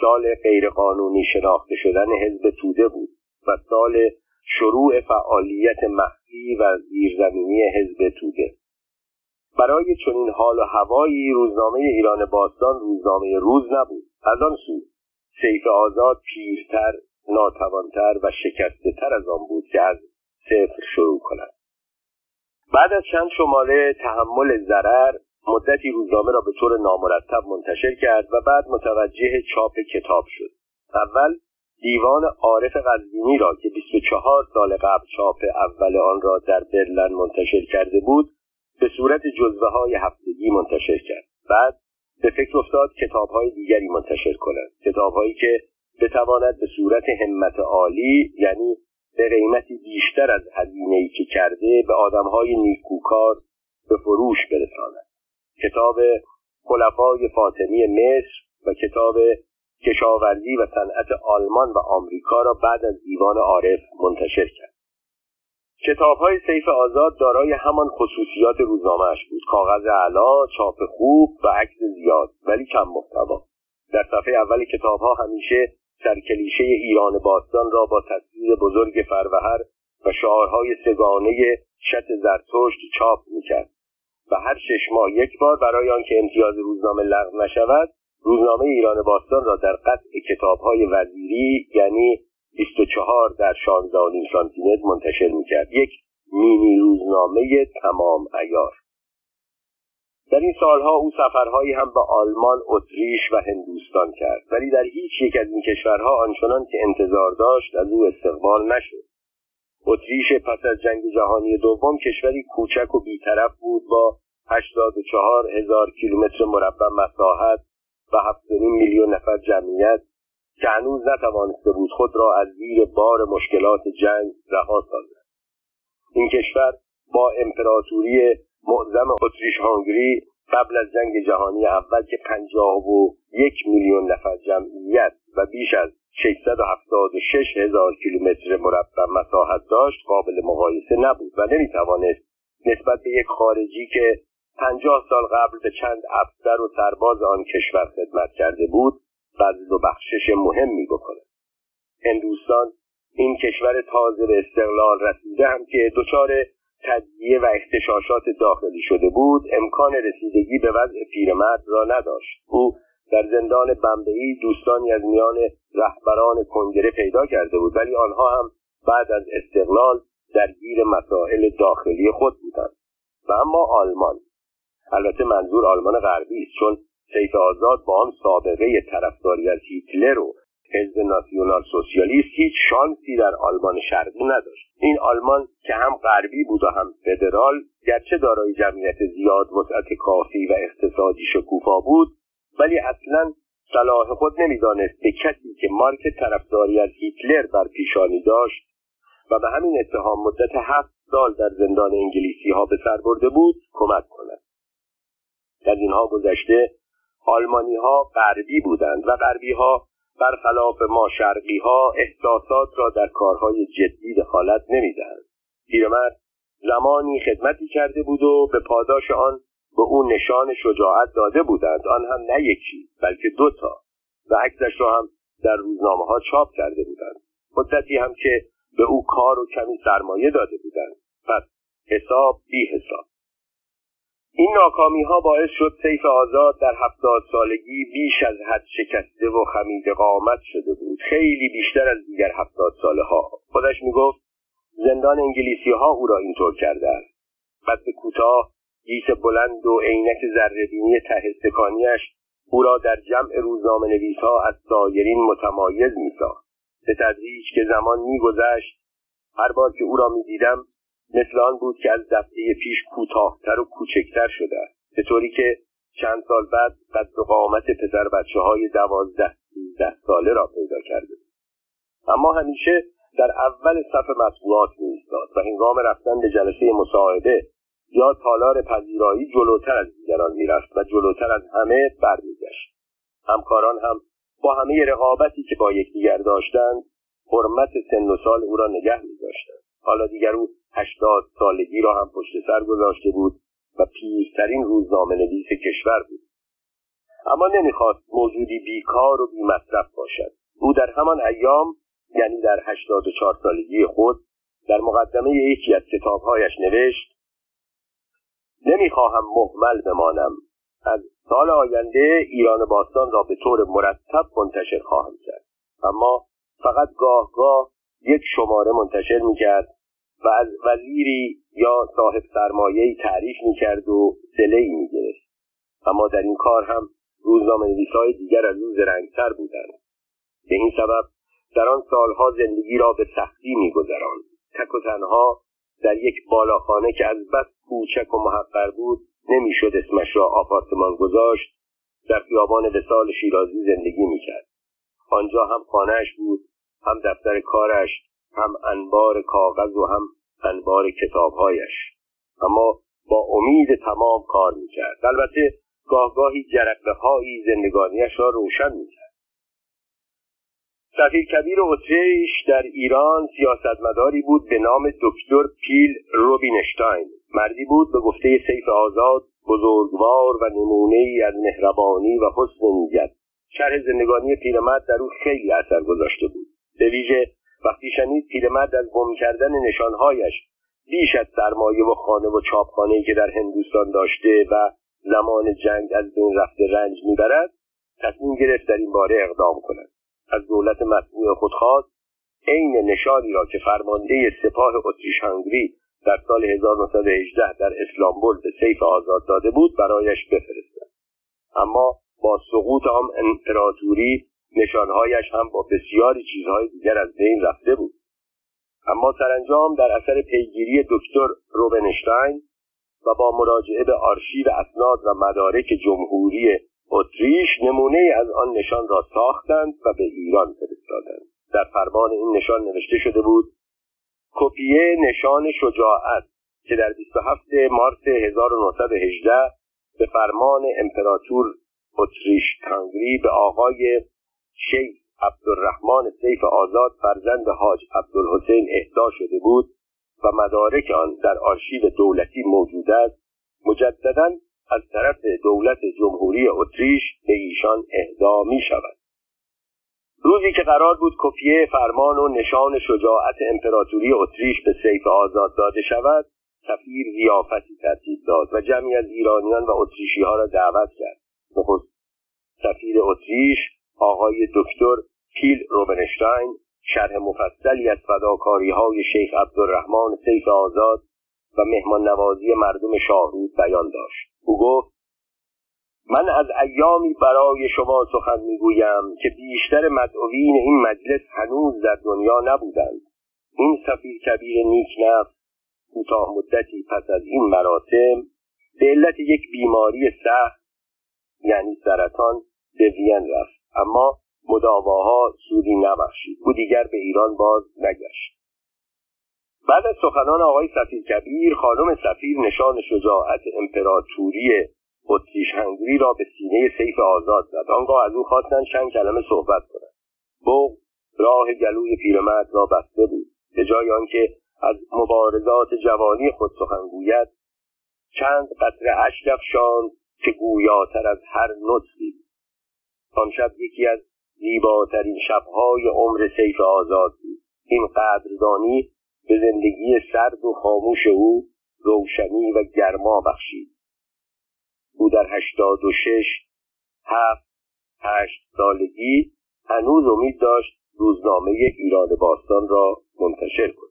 سال غیرقانونی شناخته شدن حزب توده بود و سال شروع فعالیت مخفی و زیرزمینی حزب توده. برای چنین حال و هوایی روزنامه ایران باستان روزنامه روز نبود. از آن سو سیف آزاد پیرتر ناتوانتر و شکسته تر از آن بود که از صفر شروع کند. بعد از چند شماره تحمل ضرر مدتی روزنامه را به طور نامرتب منتشر کرد و بعد متوجه چاپ کتاب شد. اول دیوان عارف قزوینی را که 24 سال قبل چاپ اول آن را در برلن منتشر کرده بود به صورت جزوه های هفتگی منتشر کرد. بعد به فکر افتاد کتاب های دیگری منتشر کند. کتاب هایی که بتواند به صورت همت عالی یعنی به قیمتی بیشتر از هزینه که کرده به آدمهای نیکوکار به فروش برساند. کتاب خلفای فاطمی مصر و کتاب کشاورزی و صنعت آلمان و آمریکا را بعد از دیوان عارف منتشر کرد. کتاب های سیف آزاد دارای همان خصوصیات روزنامهش بود. کاغذ علا چاپ خوب و عکس زیاد ولی کم محتوا. در صفحه اول کتاب ها همیشه سرکلیشه ایران باستان را با تصویر بزرگ فروهر و شعارهای سگانه شت زرتشت چاپ می‌کرد. و هر شش ماه یک بار برای آنکه امتیاز روزنامه لغو نشود روزنامه ایران باستان را در قطع کتابهای وزیری یعنی 24 در 16 سانتی منتشر می‌کرد. یک مینی روزنامه تمام ایار در این سالها او سفرهایی هم به آلمان، اتریش و هندوستان کرد. ولی در هیچ یک از این کشورها آنچنان که انتظار داشت از او استقبال نشد. اتریش پس از جنگ جهانی دوم کشوری کوچک و بیطرف بود با 84 هزار کیلومتر مربع مساحت و 7.5 میلیون نفر جمعیت که هنوز نتوانسته بود خود را از زیر بار مشکلات جنگ رها سازد. این کشور با امپراتوری معظم اتریش هانگری قبل از جنگ جهانی اول که پنجاه و یک میلیون نفر جمعیت و بیش از 676 هزار کیلومتر مربع مساحت داشت قابل مقایسه نبود و نمی‌توانست نسبت به یک خارجی که پنجاه سال قبل به چند افسر و سرباز آن کشور خدمت کرده بود بذل و بخشش مهمی بکند هندوستان این کشور تازه به استقلال رسیده هم که دچار تجزیه و اختشاشات داخلی شده بود امکان رسیدگی به وضع پیرمرد را نداشت. او در زندان بمبئی دوستانی از میان رهبران کنگره پیدا کرده بود ولی آنها هم بعد از استقلال درگیر مسائل داخلی خود بودند. و اما آلمان. البته منظور آلمان غربی است چون سیف آزاد با آن سابقه طرفداری از هیتلر و حزب ناسیونال سوسیالیست هیچ شانسی در آلمان شرقی نداشت. این آلمان که هم غربی بود و هم فدرال گرچه دارای جمعیت زیاد وسعت کافی و اقتصادی شکوفا بود ولی اصلا صلاح خود نمی‌دانست به کسی که مارک طرفداری از هیتلر بر پیشانی داشت و به همین اتهام مدت هفت سال در زندان انگلیسی ها به سر برده بود کمک کند. در اینها گذشته آلمانی ها غربی بودند و غربی ها برخلاف ما شرقی ها احساسات را در کارهای جدی دخالت نمی‌دهند. پیرمرد زمانی خدمتی کرده بود و به پاداش آن به او نشان شجاعت داده بودند. آن هم نه یکی بلکه دو تا و عکسش را هم در روزنامه ها چاپ کرده بودند. مدتی هم که به او کار و کمی سرمایه داده بودند. پس حساب بی حساب. این ناکامی ها باعث شد سیف آزاد در هفتاد سالگی بیش از حد شکسته و خمید قامت شده بود. خیلی بیشتر از دیگر هفتاد ساله ها خودش می‌گفت زندان انگلیسی ها او را اینطور کرده است قد کوتاه گیس بلند و عینک زرهبینی ته استکانیاش او را در جمع روزنامه نویس ها از سایرین متمایز میساخت. به تدریج که زمان میگذشت هر بار که او را می‌دیدم مثل آن بود که از دفعه پیش کوتاهتر و کوچکتر شده به طوری که چند سال بعد قد و قامت پسر بچه های دوازده سیزده ساله را پیدا کرده اما همیشه در اول صف مطبوعات میایستاد و هنگام رفتن به جلسه مصاحبه یا تالار پذیرایی جلوتر از دیگران می‌رفت و جلوتر از همه برمیگشت. همکاران هم با همه رقابتی که با یکدیگر داشتند حرمت سن و سال او را نگه میداشتند. حالا دیگر او هشتاد سالگی را هم پشت سر گذاشته بود و پیرترین روزنامه نویس کشور بود. اما نمی‌خواست موجودی بیکار و بیمصرف باشد. او در همان ایام یعنی در هشتاد و چهار سالگی خود در مقدمه یکی از کتابهایش نوشت نمی‌خواهم محمل بمانم. از سال آینده ایران باستان را به طور مرتب منتشر خواهم کرد. اما فقط گاه گاه یک شماره منتشر می‌کرد و از وزیری یا صاحب سرمایهی تعریف می‌کرد و سلهای می‌گرفت. اما در این کار هم روزنامه نویسهای دیگر از او زرنگتر بودند. به این سبب در آن سالها زندگی را به سختی میگذراند. تک و تنها در یک بالاخانه که از بس کوچک و محقر بود نمی‌شد اسمش را آپارتمان گذاشت. در خیابان وسال شیرازی زندگی می‌کرد. آنجا هم خانهاش بود هم دفتر کارش هم انبار کاغذ و هم انبار کتابهایش. اما با امید تمام کار می‌کرد. البته گاهگاهی جرقه هایی زندگانیش را روشن می‌کرد. سفیر کبیر اتریش در ایران سیاستمداری بود به نام دکتر پیل روبینشتاین. مردی بود به گفته سیف آزاد بزرگوار و نمونه ای از مهربانی و حسن نیت. شرح زندگانی پیرمرد در او خیلی اثر گذاشته بود. به ویژه وقتی شنید پیرمرد از گم کردن نشانهایش بیش از سرمایه و خانه و چاپخانه که در هندوستان داشته و زمان جنگ از بین رفته رنج می‌برد تصمیم گرفت در این باره اقدام کند. از دولت مطبوع خود خواست عین نشانی را که فرمانده سپاه اتریش هنگری در سال 1918 در اسلامبول به سیف آزاد داده بود برایش بفرستد. اما با سقوط آن امپراتوری نشانهایش هم با بسیاری چیزهای دیگر از بین رفته بود. اما سرانجام در اثر پیگیری دکتر روبنشتاین و با مراجعه به آرشیو اسناد و مدارک جمهوری اتریش نمونه از آن نشان را ساختند و به ایران فرستادند. در فرمان این نشان نوشته شده بود کپیه نشان شجاعت که در 27 مارس 1918 به فرمان امپراتور اتریش تانگری به آقای شیخ عبدالرحمن سیف آزاد فرزند حاج عبدالحسین اهدا شده بود و مدارک آن در آرشیو دولتی موجود است مجددا از طرف دولت جمهوری اتریش به ایشان اهدا می شود. روزی که قرار بود کپیه فرمان و نشان شجاعت امپراتوری اتریش به سیف آزاد داده شود سفیر زیافتی ترتیب داد و جمعی از ایرانیان و اتریشی ها را دعوت کرد. نخست سفیر اتریش آقای دکتر پیل روبنشتاین شرح مفصلی از فداکاری های شیخ عبدالرحمن سیف آزاد و مهمان نوازی مردم شاهرود بیان داشت. او گفت من از ایامی برای شما سخن می‌گویم که بیشتر مدعوین این مجلس هنوز در دنیا نبودند. این سفیر کبیر نیک کوتاه مدتی پس از این مراسم به علت یک بیماری سخت یعنی سرطان به وین رفت. اما مداواها سودی نبخشید. او دیگر به ایران باز نگشت. بعد از سخنان آقای سفیر کبیر خانم سفیر نشان شجاعت امپراتوری اتریش هنگری را به سینه سیف آزاد زد. آنگاه از او خواستند چند کلمه صحبت کند بغ راه گلوی پیرمرد را بسته بود. به جای آنکه از مبارزات جوانی خود سخن گوید چند قطره اشک افشاند که گویاتر از هر نطقی آن شب یکی از زیباترین شبهای عمر سیف آزاد بود. این قدردانی به زندگی سرد و خاموش او روشنی و گرما بخشید. او در هشتاد و شش هفت هشت سالگی هنوز امید داشت روزنامه ایران باستان را منتشر کند.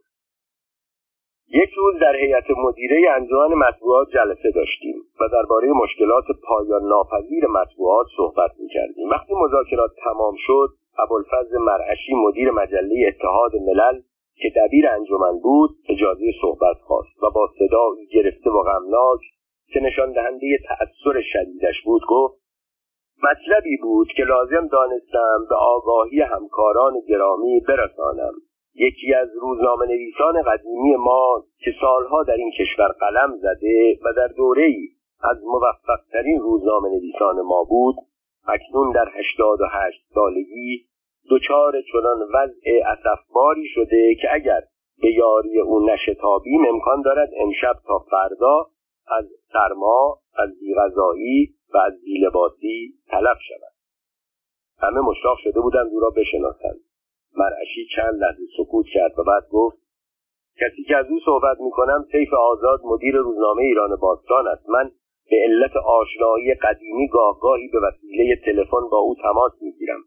یک روز در هیئت مدیره انجمن مطبوعات جلسه داشتیم و درباره مشکلات پایان ناپذیر مطبوعات صحبت می‌کردیم. وقتی مذاکرات تمام شد ابوالفضل مرعشی مدیر مجله اتحاد ملل که دبیر انجمن بود اجازه صحبت خواست و با صدایی گرفته و غمناک که نشان دهنده تأثیر شدیدش بود گفت مطلبی بود که لازم دانستم به آگاهی همکاران گرامی برسانم. یکی از روزنامه نویسان قدیمی ما که سالها در این کشور قلم زده و در دوره ای از موفقترین روزنامه نویسان ما بود اکنون در هشتاد و هشت سالگی دچار چنان وضع اصفباری شده که اگر به یاری او نشتابیم امکان دارد امشب تا فردا از سرما از بیغذایی و از بیلباسی تلف شود. همه مشتاق شده بودند او را بشناسند. مرعشی چند لحظه سکوت کرد و بعد گفت کسی که از او صحبت می‌کنم سیف آزاد مدیر روزنامه ایران باستان است. من به علت آشنایی قدیمی گاهگاهی به وسیله تلفن با او تماس می‌گیرم.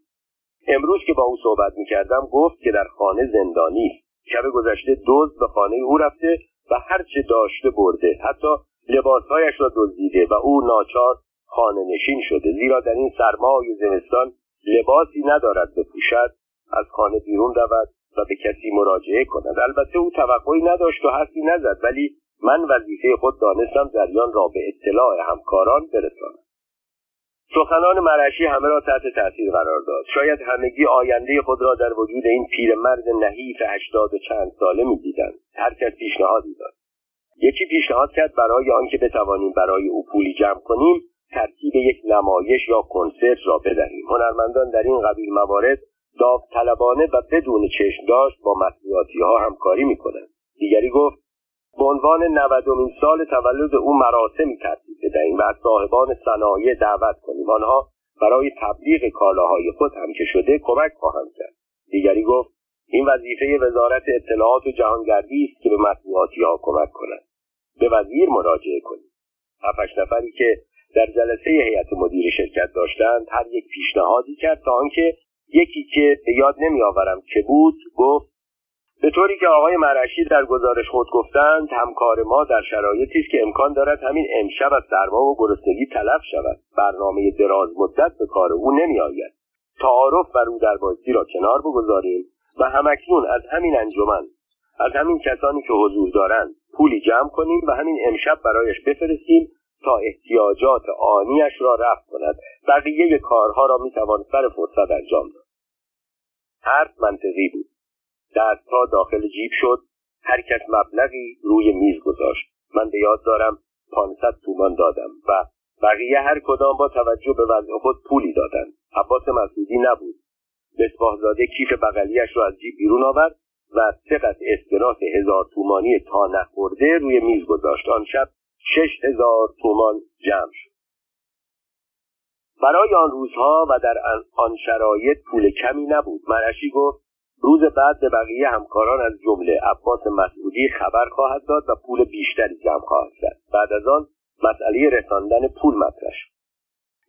امروز که با او صحبت می‌کردم گفت که در خانه زندانی است شب گذشته دزد به خانه او رفته و هرچه داشته برده حتی لباسهایش را دزدیده و او ناچار خانه نشین شده. زیرا در این سرمای زمستان لباسی ندارد بپوشد از خانه بیرون رود و به کسی مراجعه کند. البته او توقعی نداشت و حرفی نزد ولی من وظیفه خود دانستم جریان را به اطلاع همکاران برسانم سخنان مرشی همه را تحت تاثیر قرار داد. شاید همگی آینده خود را در وجود این پیرمرد نحیف هشتاد و چند ساله می‌دیدند. هر کس پیشنهادی داد. یکی پیشنهاد کرد برای آنکه بتوانیم برای او پولی جمع کنیم ترتیب یک نمایش یا کنسرت را بدهیم. هنرمندان در این قبیل موارد داوطلبانه و بدون چشم داشت با مطبوعاتی ها همکاری می‌کنند دیگری گفت به عنوان نودمین سال تولد او مراسمی ترتیب بدهیم و از صاحبان صنایع دعوت کنیم. آنها برای تبلیغ کالاهای خود هم که شده کمک خواهند کرد. دیگری گفت این وظیفه وزارت اطلاعات و جهانگردی است که به مطبوعاتی ها کمک کند. به وزیر مراجعه کنیم هفتش نفری که در جلسه هیئت مدیر شرکت داشتند هر یک پیشنهادی کرد تا آنکه یکی که به یاد نمیآورم که بود گفت به طوری که آقای مرشی در گزارش خود گفتند همکار ما در شرایطی است که امکان دارد همین امشب از سرما و گرسنگی تلف شود. برنامه دراز مدت به کار او نمیآید. تعارف و رودربازی را کنار بگذاریم و همکنون از همین انجمن از همین کسانی که حضور دارند پولی جمع کنیم و همین امشب برایش بفرستیم تا احتیاجات آنیش را رفع کند. بقیه کارها را می‌توان سر فرصت انجام داد. حرف منطقی بود. دستها داخل جیب شد. هر کس مبلغی روی میز گذاشت. من به یاد دارم پانصد تومان دادم و بقیه هر کدام با توجه به وضع خود پولی دادند. عباس مسعودی نبود. مصباحزاده کیف بغلیش را از جیب بیرون آورد و سه اسکناس هزار تومانی تا نخورده روی میز گذاشت. آن شب شش هزار تومان جمع شد. برای آن روزها و در آن شرایط پول کمی نبود. مرشی گفت روز بعد به بقیه همکاران از جمله عباس مسعودی خبر خواهد داد و پول بیشتری جمع خواهد کرد. بعد از آن مسئله رساندن پول مطرح شد.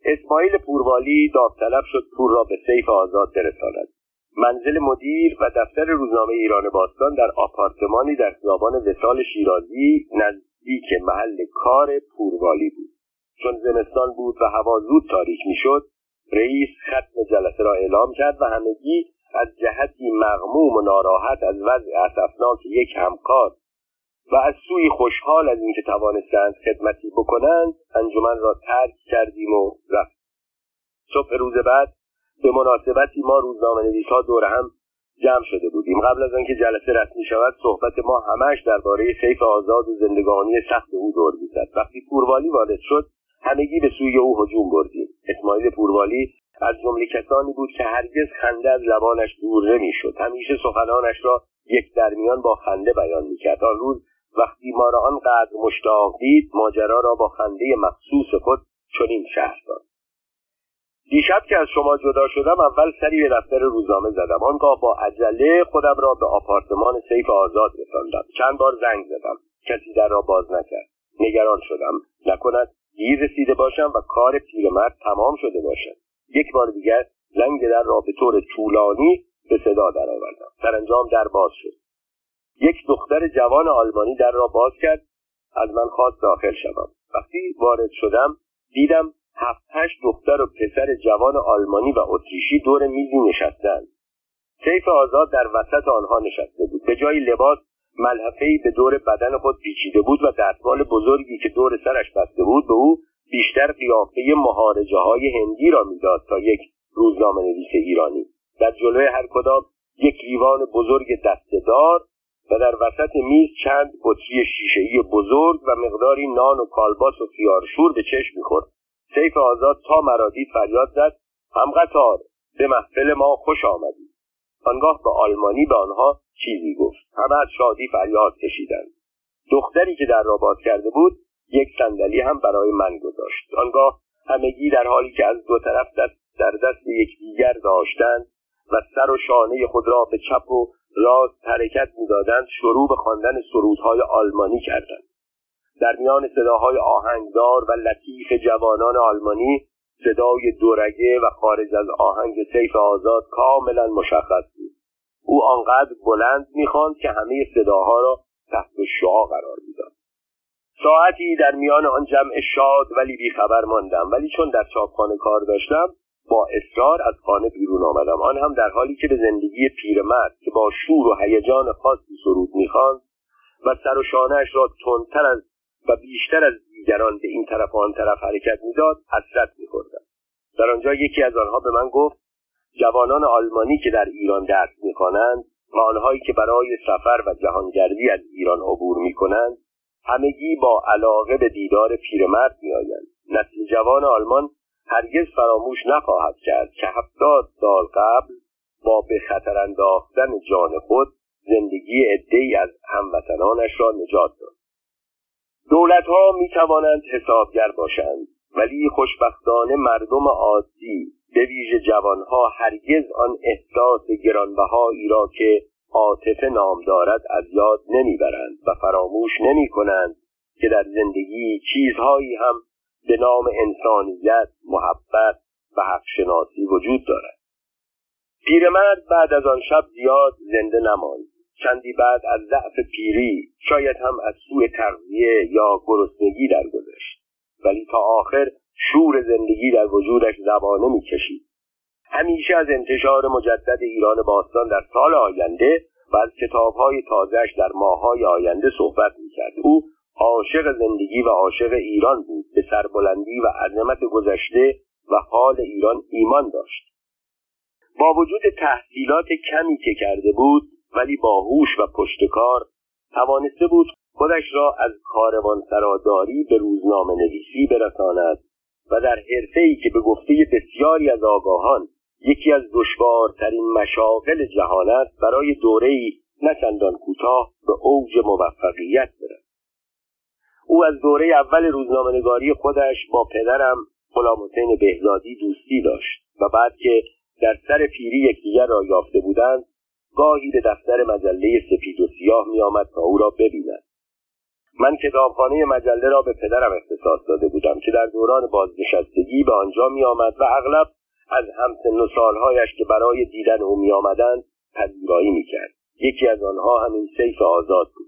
اسماعیل پوروالی داوطلب شد پول را به سیف آزاد برساند. منزل مدیر و دفتر روزنامه ایران باستان در آپارتمانی در خیابان وسال شیرازی نزدیک محل کار پوروالی بود. چون زمستان بود و هوا زود تاریک می‌شد رئیس ختم جلسه را اعلام کرد و همگی از جهتی مغموم و ناراحت از وضع اسفناک یک همکار و از سوی خوشحال از اینکه توانستند خدمتی بکنند انجمن را ترک کردیم و رفت صبح روز بعد به مناسبتی ما روزنامه نویسها دور هم جمع شده بودیم. قبل از آنکه جلسه رسمی شود صحبت ما همش درباره سیف آزاد و زندگانی سخت او دور می‌زد. وقتی پوروالی وارد شد همگی به سوی او هجوم بردیم. اسماعیل پوروالی از جمله کسانی بود که هرگز خنده از لبانش دور نمی‌شد. همیشه سخنانش را یک درمیان با خنده بیان می‌کرد. آن روز وقتی ما را آنقدر مشتاق دید ماجرا را با خنده مخصوص خود چنین شهر داد. دیشب که از شما جدا شدم اول سری به دفتر روزنامه زدم. آنگاه با عجله خودم را به آپارتمان سیف آزاد رساندم. چند بار زنگ زدم. کسی در را باز نکرد. نگران شدم. نکند دیر رسیده باشم و کار پیرمرد تمام شده باشد. یک بار دیگر زنگ در را به طور طولانی به صدا درآوردم. سرانجام در باز شد. یک دختر جوان آلمانی در را باز کرد. از من خواست داخل شوم. وقتی وارد شدم دیدم هفت هشت دختر و پسر جوان آلمانی و اتریشی دور میزی نشستند. سیف آزاد در وسط آنها نشسته بود. به جای لباس ملحفهای به دور بدن خود پیچیده بود و دستمال بزرگی که دور سرش بسته بود به او بیشتر قیافه مهارجه های هندی را می‌داد تا یک روزنامه نویس ایرانی. در جلوی هر کدام یک لیوان بزرگ دستهدار و در وسط میز چند بطری شیشهای بزرگ و مقداری نان و کالباس و خیارشور به چشم می‌خورد. سیف آزاد تا مرادید فریاد زد هم قطار به محفل ما خوش آمدید آنگاه به آلمانی به آنها چیزی گفت. همه از شادی فریاد کشیدند. دختری که در را باز کرده بود یک صندلی هم برای من گذاشت. آنگاه همگی در حالی که از دو طرف دست در دست یکدیگر داشتند و سر و شانه خود را به چپ و راست حرکت می‌دادند شروع به خواندن سرودهای آلمانی کردند. در میان صداهای آهنگدار و لطیف جوانان آلمانی صدای دورگه و خارج از آهنگ سیف آزاد کاملا مشخص بود. او آنقدر بلند می‌خواند که همه صداها را تحت شعا قرار می‌داد. ساعتی در میان آن جمع شاد ولی بیخبر ماندم ولی چون در چاپخانه کار داشتم با اصرار از خانه بیرون آمدم. آن هم در حالی که به زندگی پیرمرد که با شور و هیجان خاصی سرود می‌خواند و سر و شانهاش را تندتر از و بیشتر از دیگران به این طرف و آن طرف حرکت می‌داد حسرت میخوردم. در آنجا یکی از آنها به من گفت جوانان آلمانی که در ایران درس می‌خوانند و آنهایی که برای سفر و جهانگردی از ایران عبور می‌کنند همگی با علاقه به دیدار پیرمرد میآیند. نسل جوان آلمان هرگز فراموش نخواهد کرد که هفتاد سال قبل با به خطر انداختن جان خود زندگی عدهای از هموطنانش را نجات داد. دولت ها می توانند حسابگر باشند ولی خوشبختانه مردم عادی به ویژه جوانها هرگز آن احساس گرانبهایی را که عاطفه نام دارد از یاد نمی‌برند و فراموش نمی کنند که در زندگی چیزهایی هم به نام انسانیت، محبت و حقشناسی وجود دارد. پیرمرد بعد از آن شب زیاد زنده نماند. چندی بعد از ضعف پیری شاید هم از سوی تغذیه یا گرسنگی درگذشت. ولی تا آخر شور زندگی در وجودش زبانه می‌کشید. همیشه از انتشار مجدد ایران باستان در سال آینده و از کتابهای تازهش در ماههای آینده صحبت می‌کرد. او عاشق زندگی و عاشق ایران بود. به سربلندی و عظمت گذشته و حال ایران ایمان داشت. با وجود تحصیلات کمی که کرده بود ولی با هوش و پشتکار توانسته بود خودش را از کاروان سراداری به روزنامه نویسی برساند و در ای که به گفته بسیاری از آگاهان یکی از دشوارترین مشاغل جهان است برای دورهای نه چندان کوتاه به اوج موفقیت برد. او از دوره اول روزنامهنگاری خودش با پدرم غلام حسین بهزادی دوستی داشت و بعد که در سر پیری یکدیگر را یافته بودند گاهی به دفتر مجله سپید و سیاه می آمد تا او را ببیند. من کتابخانه مجله را به پدرم اختصاص داده بودم که در دوران بازنشستگی به آنجا می آمد و اغلب از همسن و سالهایش که برای دیدن او می آمدند پذیرایی می کرد. یکی از آنها همین سیف آزاد بود.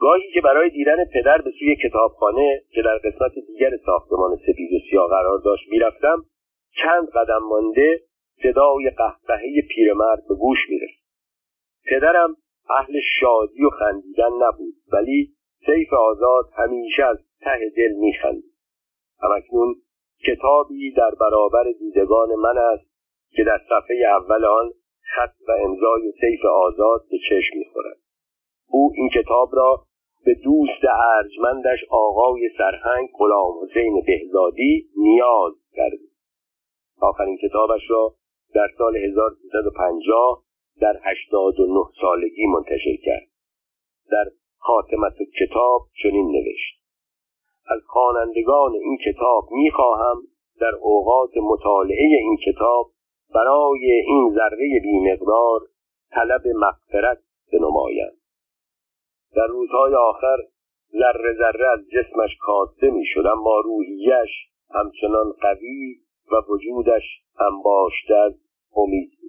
گاهی که برای دیدن پدر به سوی کتابخانه که در قسمت دیگر ساختمان سپید و سیاه قرار داشت می‌رفتم چند قدم مانده صدای قهقهه پیرمرد به گوش می‌رسید. پدرم اهل شادی و خندیدن نبود ولی سیف آزاد همیشه از ته دل میخندید. همکنون کتابی در برابر دیدگان من است که در صفحه اول آن خط و امضای سیف آزاد به چشم می‌خورد. او این کتاب را به دوست ارجمندش آقای سرهنگ غلام حسین بهزادی نیاز کرد. آخرین کتابش را در سال 1350 در 89 سالگی منتشر کرد. در خاتمت کتاب چنین نوشت. از خوانندگان این کتاب می‌خواهم در اوقات مطالعه این کتاب برای این ذره بیمقدار طلب مغفرت بنمایند. در روزهای آخر ذره ذره از جسمش کاسته می‌شد اما روحیش همچنان قوی و وجودش انباشته از امید